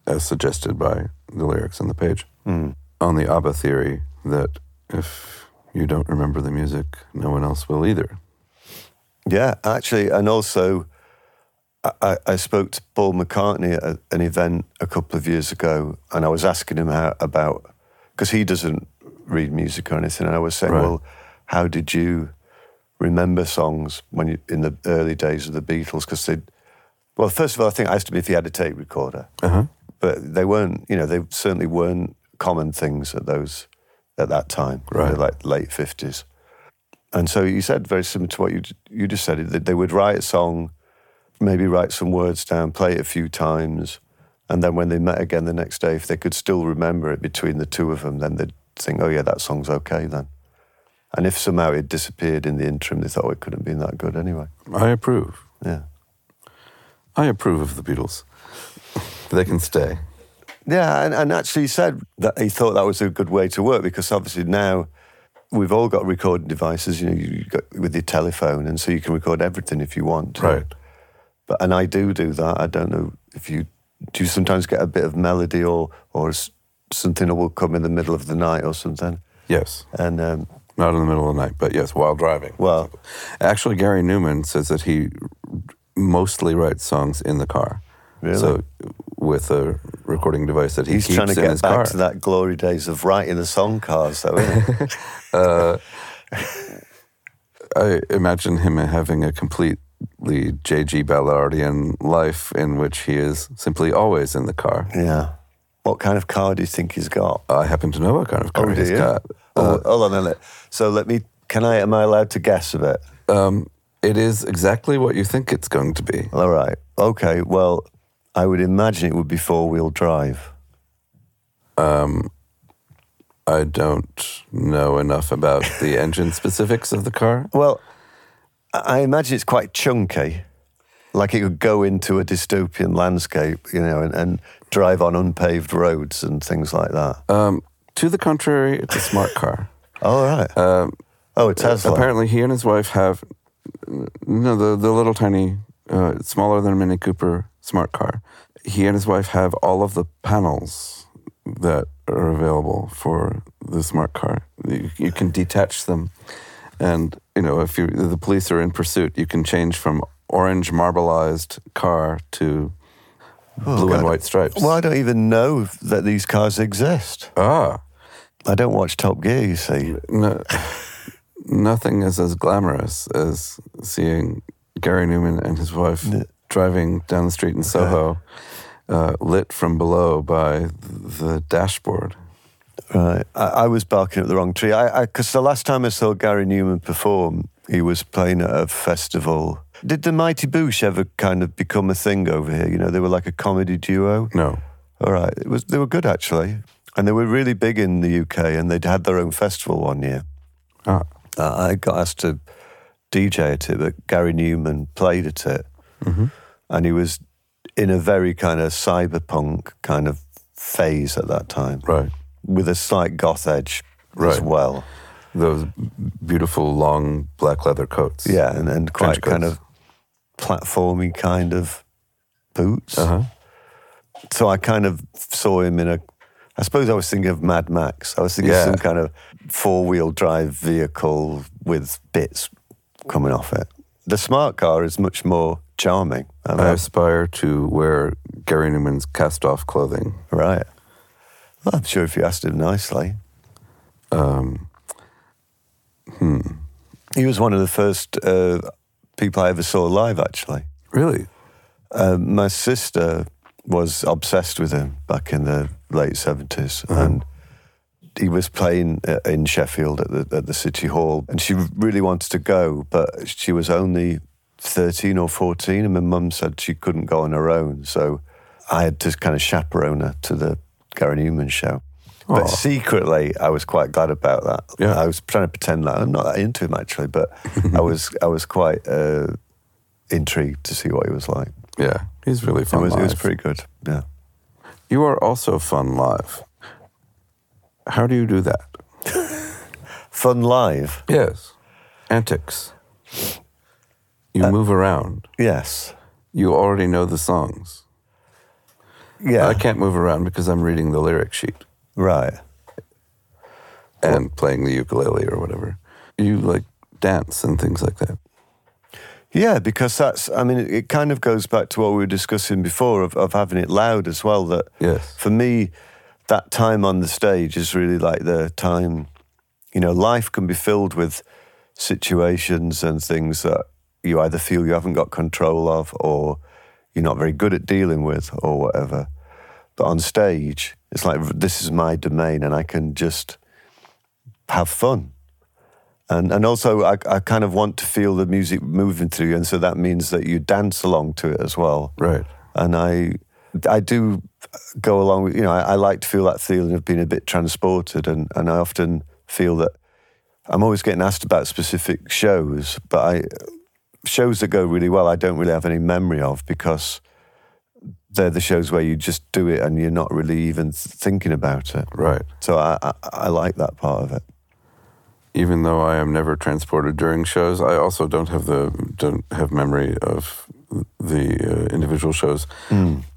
as suggested by the lyrics on the page. Mm. On the ABBA theory that if you don't remember the music, no one else will either. Yeah, actually, and also, I, I- spoke to Paul McCartney at an event a couple of years ago, and I was asking him how, about because he doesn't read music or anything, and I was saying, Right. well, how did you remember songs when you in the early days of the Beatles? Because they, well, first of all, I think I asked him if he had a tape recorder, Uh huh. But they weren't, you know, they certainly weren't common things at those at that time, Right. like late fifties. And so you said very similar to what you you just said that they would write a song, maybe write some words down, play it a few times, and then when they met again the next day, if they could still remember it between the two of them, then they'd think, oh yeah, that song's okay then. And if somehow it disappeared in the interim, they thought oh, it couldn't have been that good anyway. I approve. Yeah. I approve of the Beatles. They can stay. Yeah, and, and actually he said that he thought that was a good way to work because obviously now we've all got recording devices, you know, you got with your telephone, and so you can record everything if you want. to. Right. But and I do do that. I don't know if you do. You sometimes get a bit of melody or or something that will come in the middle of the night or something. Yes. And um, Not in the middle of the night, but yes, while driving. well, Actually, Gary Numan says that he mostly writes songs in the car. Really? So, with a recording device that he he's keeps trying to in get his back car. to that glory days of writing the song cars, though. Isn't? Uh, I imagine him having a completely J.G. Ballardian life in which he is simply always in the car. yeah. What kind of car do you think he's got? I happen to know what kind of car Oh, he's you? got. oh, hold on a minute. So let me. Can I? Am I allowed to guess a bit? Um, it is exactly what you think it's going to be. All right. Okay. Well, I would imagine it would be four wheel drive. Um, I don't know enough about the engine specifics of the car. Well, I imagine it's quite chunky. Like it could go into a dystopian landscape, you know, and, and drive on unpaved roads and things like that. Um, to the contrary, it's a smart car. All right. Um, oh, Tesla. Apparently, he and his wife have you know the the little tiny, uh, smaller than a Mini Cooper smart car. He and his wife have all of the panels that are available for the smart car. You, you can detach them, and you know if you the police are in pursuit, you can change from orange marbleized car to blue and Oh, white stripes. Well, I don't even know that these cars exist. Ah, I don't watch Top Gear, you see. no, nothing is as glamorous as seeing Gary Numan and his wife driving down the street in Soho, uh, lit from below by the dashboard. Right. I, I was barking at the wrong tree. I Because the last time I saw Gary Numan perform, he was playing at a festival. Did the Mighty Boosh ever kind of become a thing over here? You know, they were like a comedy duo. No, All right. It was they were good actually, and they were really big in the UK, and they'd had their own festival one year. ah, Uh, I got asked to DJ at it, but Gary Numan played at it, and he was in a very kind of cyberpunk kind of phase at that time, right. with a slight goth edge right. as well. Those beautiful long black leather coats. Yeah, and, and quite kind of platformy kind of boots. Uh huh. So I kind of saw him in a. I suppose I was thinking of Mad Max. I was thinking Yeah. of some kind of four wheel drive vehicle with bits coming off it. The smart car is much more charming. I mean, I aspire to wear Gary Numan's cast off clothing. right. Well, I'm sure if you asked him nicely. Um, He was one of the first uh, people I ever saw live, actually. really? Uh, my sister was obsessed with him back in the late 70s. And he was playing uh, in Sheffield at the, at the City Hall. And she really wanted to go, but she was only 13 or 14. And my mum said she couldn't go on her own. So I had to kind of chaperone her to the Gary Numan show. But secretly, I was quite glad about that. Yeah. I was trying to pretend that I'm not that into him actually, but I was I was quite uh, intrigued to see what he was like. Yeah, he's really It fun. was, it was pretty good. Yeah. You are also fun live. How do you do that? Fun live. Yes. Antics. You uh, move around. Yes. You already know the songs. Yeah. I can't move around because I'm reading the lyric sheet Right. and playing the ukulele or whatever. You like dance and things like that. Yeah, because that's, I mean, it, it kind of goes back to what we were discussing before of, of having it loud as well. That Yes. for me, that time on the stage is really like the time, you know, life can be filled with situations and things that you either feel you haven't got control of or you're not very good at dealing with or whatever. But on stage, it's like this is my domain and I can just have fun. And and also I, I kind of want to feel the music moving through you and so that means that you dance along to it as well Right. and I I do go along with you know I, I like to feel that feeling of being a bit transported and and I often feel that I'm always getting asked about specific shows but I shows that go really well I don't really have any memory of because they're the shows where you just do it and you're not really even thinking about it Right. so I I, I like that part of it Even though I am never transported during shows, I also don't have the don't have memory of the uh, individual shows,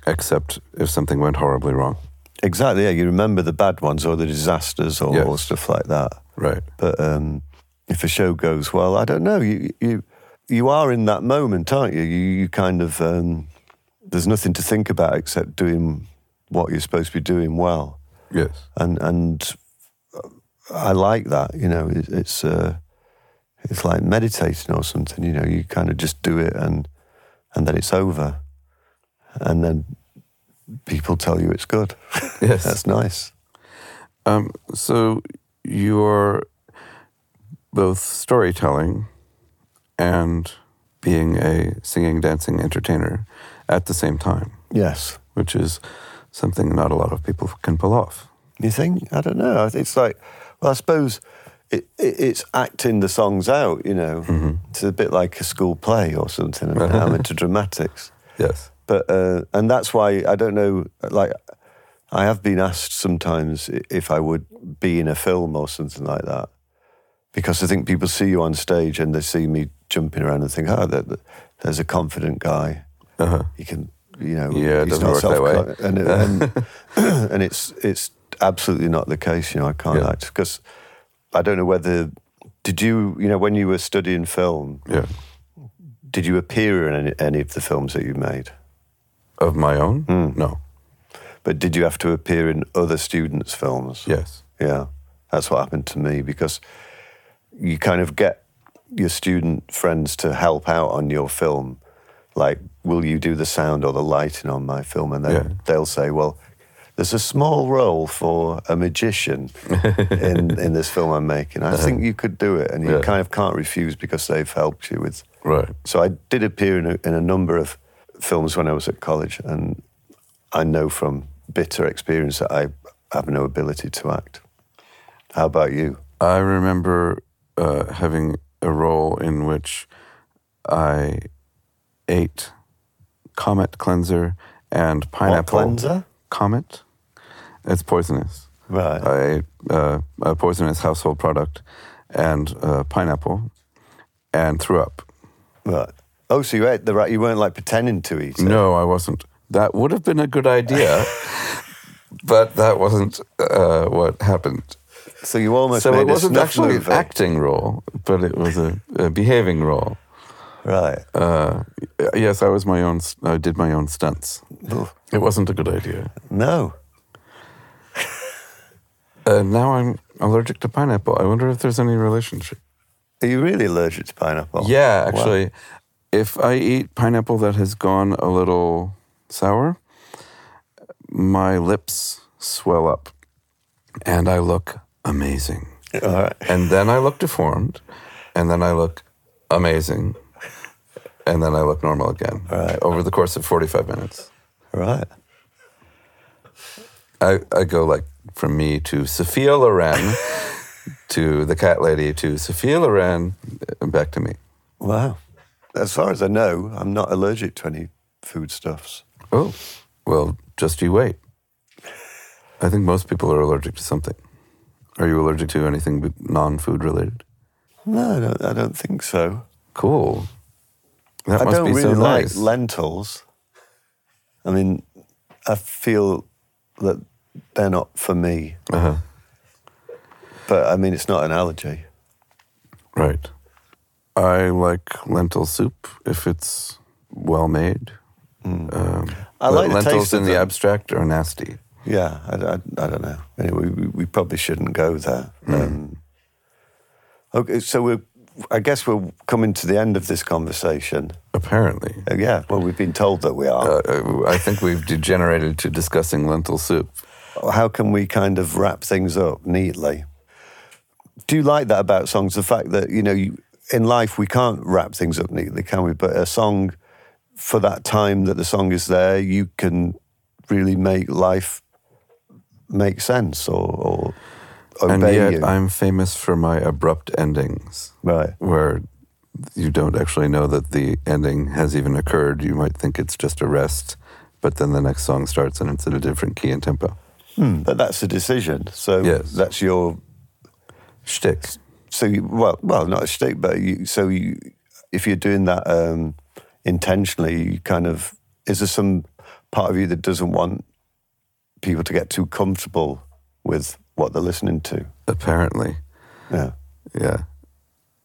except if something went horribly wrong. exactly yeah you remember the bad ones or the disasters or, Yes. or stuff like that Right. But um, if a show goes well, I don't know. You you you are in that moment, aren't you? You, you kind of um, there's nothing to think about except doing what you're supposed to be doing well, Yes. and and I like that. You know, it, it's uh, it's like meditating or something. You know, you kind of just do it and and then it's over, and then people tell you it's good. Yes. That's nice. Um, so you're both storytelling and being a singing, dancing entertainer at the same time, Yes. which is something not a lot of people can pull off. You think? I don't know. It's like, well, I suppose it, it, it's acting the songs out. You know, it's a bit like a school play or something. I'm into dramatics, Yes. but uh, and that's why I don't know. Like, I have been asked sometimes if I would be in a film or something like that, because I think people see you on stage and they see me jumping around and think, oh, there's a confident guy. Uh-huh. He can, you know, Yeah, he's not work that way. self- and, and, and it's it's absolutely not the case. You know, I can't Yeah. act because I don't know whether did you you know when you were studying film Yeah. did you appear in any, any of the films that you made? Of my own? No. But did you have to appear in other students' films? Yes. Yeah, that's what happened to me because you kind of get your student friends to help out on your film. Like, will you do the sound or the lighting on my film? And then Yeah. they'll say, well, there's a small role for a magician in, in this film I'm making. I think you could do it. And you Uh-huh. Yeah. kind of can't refuse because they've helped you with. Right. So I did appear in a, in a number of films when I was at college. And I know from bitter experience that I have no ability to act. How about you? I remember uh, having a role in which I ate Comet cleanser and pineapple cleanser? Comet. It's poisonous. Right. I ate uh, a poisonous household product, and uh, pineapple, and threw up. Right. Oh, so you ate the right. You weren't like pretending to eat. it. No, I wasn't. That would have been a good idea, but that wasn't uh, what happened. So you almost so made it wasn't actually an acting role, but it was a, a behaving role. Right. Uh, yes, I was my own. I did my own stunts. Oof. It wasn't a good idea. No. Uh, now I'm allergic to pineapple. I wonder if there's any relationship. Are you really allergic to pineapple? Yeah, Wow. actually, if I eat pineapple that has gone a little sour, my lips swell up and I look amazing. Right. And then I look deformed, and then I look amazing, and then I look normal again Right. over the course of 45 minutes. Right. I, I go like from me to Sophia Loren to the cat lady to Sophia Loren and back to me. Wow. As far as I know, I'm not allergic to any foodstuffs. Oh, well, just you wait. I think most people are allergic to something. Are you allergic to anything non food related? No, I don't, I don't think so. Cool. That I must don't be really so like nice. lentils. I mean, I feel that they're not for me. uh-huh. But I mean, it's not an allergy. Right. I like lentil soup if it's well made. Um, Hmm. I like the lentils taste in of the them. abstract are nasty. Yeah, I, I, I don't know. Anyway, we, we probably shouldn't go there. Um, okay, so we're, I guess we're coming to the end of this conversation. Apparently, Uh, yeah, well, we've been told that we are. uh, I think we've degenerated to discussing lentil soup. How can we kind of wrap things up neatly? Do you like that about songs? The fact that, you know, you, in life we can't wrap things up neatly, can we? But a song, for that time that the song is there, you can really make life make sense or, or and yet, you. I'm famous for my abrupt endings, right. where you don't actually know that the ending has even occurred. You might think it's just a rest, but then the next song starts and it's at a different key and tempo. Hmm, But that's a decision. So Yes. that's your Shtick. so you, well well not a shtick, but you so you if you're doing that um, intentionally, you kind of is there some part of you that doesn't want people to get too comfortable with what they're listening to? Apparently. Yeah. Yeah.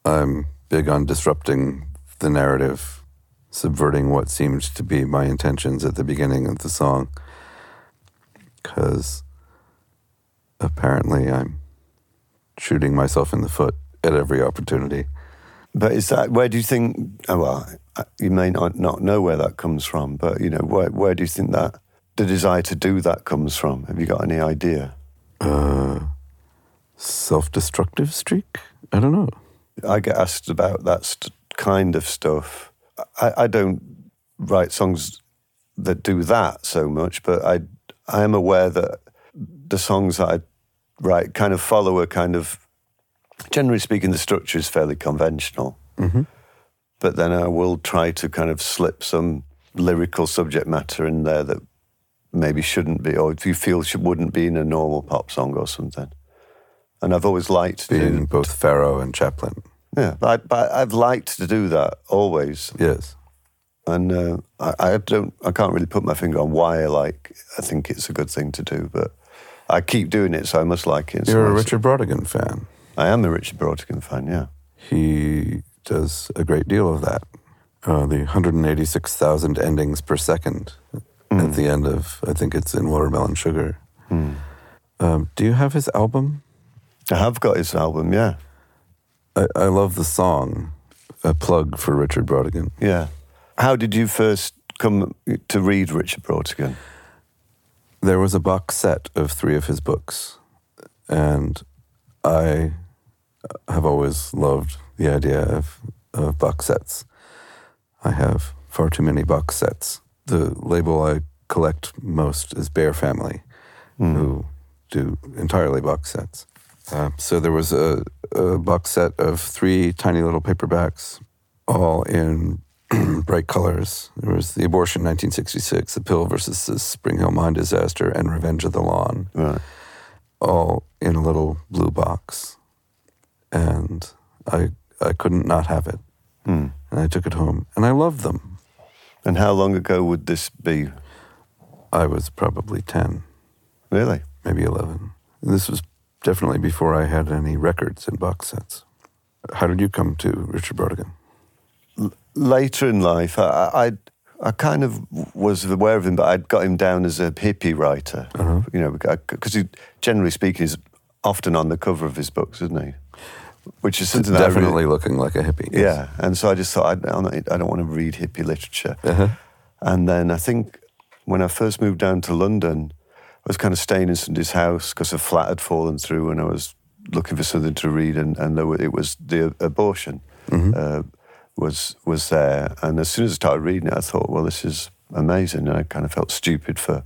I'm big on disrupting the narrative, subverting what seemed to be my intentions at the beginning of the song. Because apparently I'm shooting myself in the foot at every opportunity. But is that where do you think? Oh, well, you may not not know where that comes from, but you know where where do you think that the desire to do that comes from? Have you got any idea? Uh, Self destructive streak? I don't know. I get asked about that st- kind of stuff. I, I don't write songs that do that so much, but I I am aware that the songs that I write kind of follow a kind of generally speaking, the structure is fairly conventional. Mhm. But then I will try to kind of slip some lyrical subject matter in there that maybe shouldn't be, or if you feel should, wouldn't be in a normal pop song or something. And I've always liked to Being do, both Pharaoh and Chaplin. yeah, but, I, but I've liked to do that always, Yes. and uh, I, I don't, I can't really put my finger on why I like. I think it's a good thing to do, but I keep doing it, so I must like it. You're a. Richard Brautigan fan. I am a Richard Brautigan fan. Yeah, He does a great deal of that. Uh, the 186,000 endings per second at the end of, I think it's in Watermelon Sugar. Um, do you have his album? I have got his album. Yeah, I, I love the song, a plug for Richard Brautigan. yeah. How did you first come to read Richard Brautigan? There was a box set of three of his books, and I have always loved the idea of, of box sets. I have far too many box sets. The label I collect most is Bear Family, who do entirely box sets. Uh, so there was a, a box set of three tiny little paperbacks, all in bright colors. There was The Abortion 1966, The Pill versus the Spring Hill Mine Disaster, and Revenge of the Lawn, Right. all in a little blue box. and I I couldn't not have it, Hmm. and I took it home, and I loved them. And how long ago would this be? I was probably ten, Really? maybe eleven. This was definitely before I had any records and box sets. How did you come to Richard Brautigan? Later in life, I, I, I kind of was aware of him, but I'd got him down as a hippie writer. Uh-huh. You know, because generally speaking, he's often on the cover of his books, isn't he? Which is something that I really- Definitely looking like a hippie. yes. Yeah, and so I just thought I, I don't want to read hippie literature. Uh-huh. And then I think when I first moved down to London, I was kind of staying in somebody's house because a flat had fallen through, and I was looking for something to read, and, and there were, it was the abortion uh, was was there. And as soon as I started reading it, I thought, well, this is amazing, and I kind of felt stupid for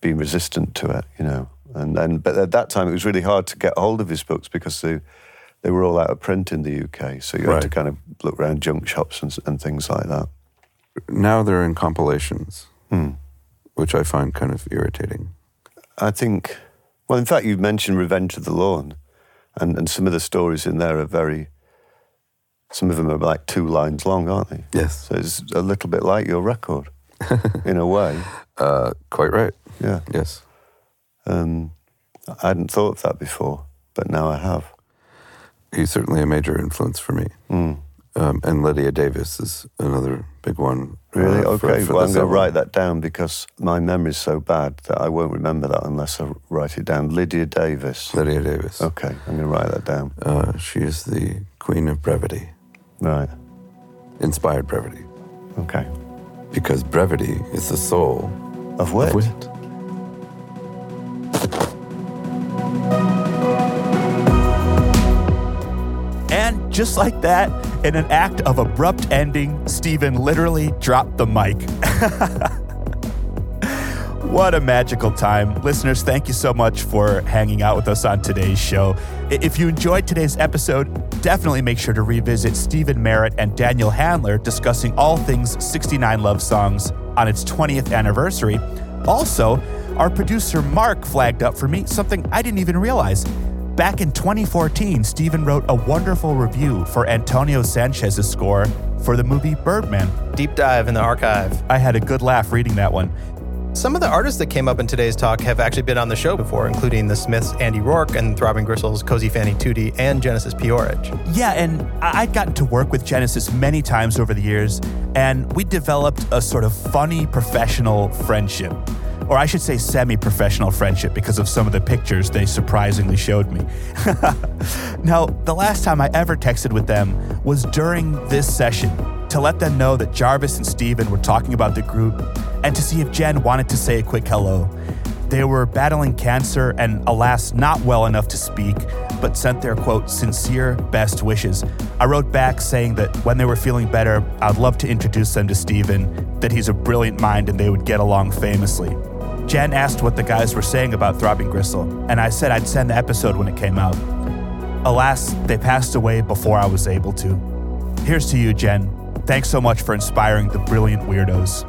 being resistant to it, you know. And then, but at that time, it was really hard to get hold of his books because they they were all out of print in the UK, so you had to kind of look around junk shops and, and things like that. Now they're in compilations, Hmm. which I find kind of irritating. I think, well, in fact, you mentioned Revenge of the Lawn, and, and some of the stories in there are very, some of them are like two lines long, aren't they? Yes. So it's a little bit like your record, in a way. Uh, quite right. Yeah. Yes. Um, I hadn't thought of that before, but now I have. He's certainly a major influence for me. Mm. Um, and Lydia Davis is another big one. Really? uh, for- okay. for well, I'm going to write that down because my memory's so bad that I won't remember that unless I write it down. Lydia Davis. Lydia Davis. Okay, I'm going to write that down. Uh, she is the queen of brevity, Right. inspired brevity, Okay. because brevity is the soul Of wit. of wit. Just like that, in an act of abrupt ending, Stephin literally dropped the mic. what a magical time. Listeners, thank you so much for hanging out with us on today's show. If you enjoyed today's episode, definitely make sure to revisit Stephin Merritt and Daniel Handler discussing all things 69 Love Songs on its 20th anniversary. Also, our producer Mark flagged up for me something I didn't even realize. Back in 2014, Stephin wrote a wonderful review for Antonio Sanchez's score for the movie Birdman. Deep dive in the archive. I had a good laugh reading that one. Some of the artists that came up in today's talk have actually been on the show before, including the Smiths' Andy Rourke and Throbbing Gristle's Cosey Fanni Tutti and Genesis P-Orridge. Yeah, and I'd gotten to work with Genesis many times over the years, and we developed a sort of funny professional friendship. Or I should say semi professional friendship because of some of the pictures they surprisingly showed me. now, the last time I ever texted with them was during this session to let them know that Jarvis and Stephin were talking about the group and to see if Jen wanted to say a quick hello. They were battling cancer and, alas, not well enough to speak, but sent their quote, sincere best wishes. I wrote back saying that when they were feeling better, I'd love to introduce them to Stephin, that he's a brilliant mind and they would get along famously. Jen asked what the guys were saying about Throbbing Gristle, and I said I'd send the episode when it came out. Alas, they passed away before I was able to. Here's to you, Jen. Thanks so much for inspiring the brilliant weirdos.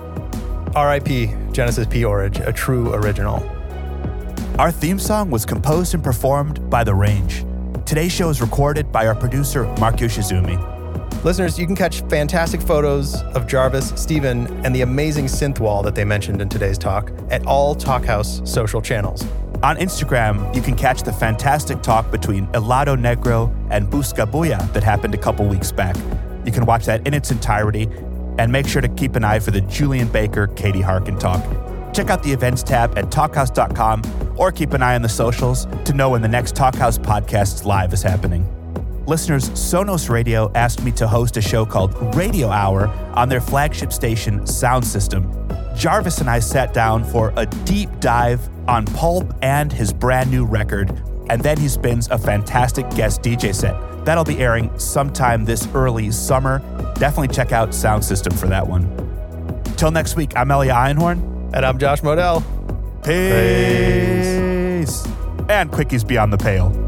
R.I.P. Genesis P-Orridge, a true original. Our theme song was composed and performed by The Range. Today's show is recorded by our producer, Mark Yoshizumi. Listeners, you can catch fantastic photos of Jarvis, Stephin, and the amazing synth wall that they mentioned in today's talk at all Talkhouse social channels. On Instagram, you can catch the fantastic talk between Helado Negro and Buscabulla that happened a couple weeks back. You can watch that in its entirety and make sure to keep an eye for the Julien Baker Katie Harkin talk. Check out the events tab at talkhouse.com or keep an eye on the socials to know when the next Talkhouse podcast live is happening. Listeners, Sonos Radio asked me to host a show called Radio Hour on their flagship station, Sound System. Jarvis and I sat down for a deep dive on Pulp and his brand new record, and then he spins a fantastic guest DJ set. That'll be airing sometime this early summer. Definitely check out Sound System for that one. Till next week, I'm Elia Einhorn. And I'm Josh Modell. Peace. And Quickies Beyond the Pale.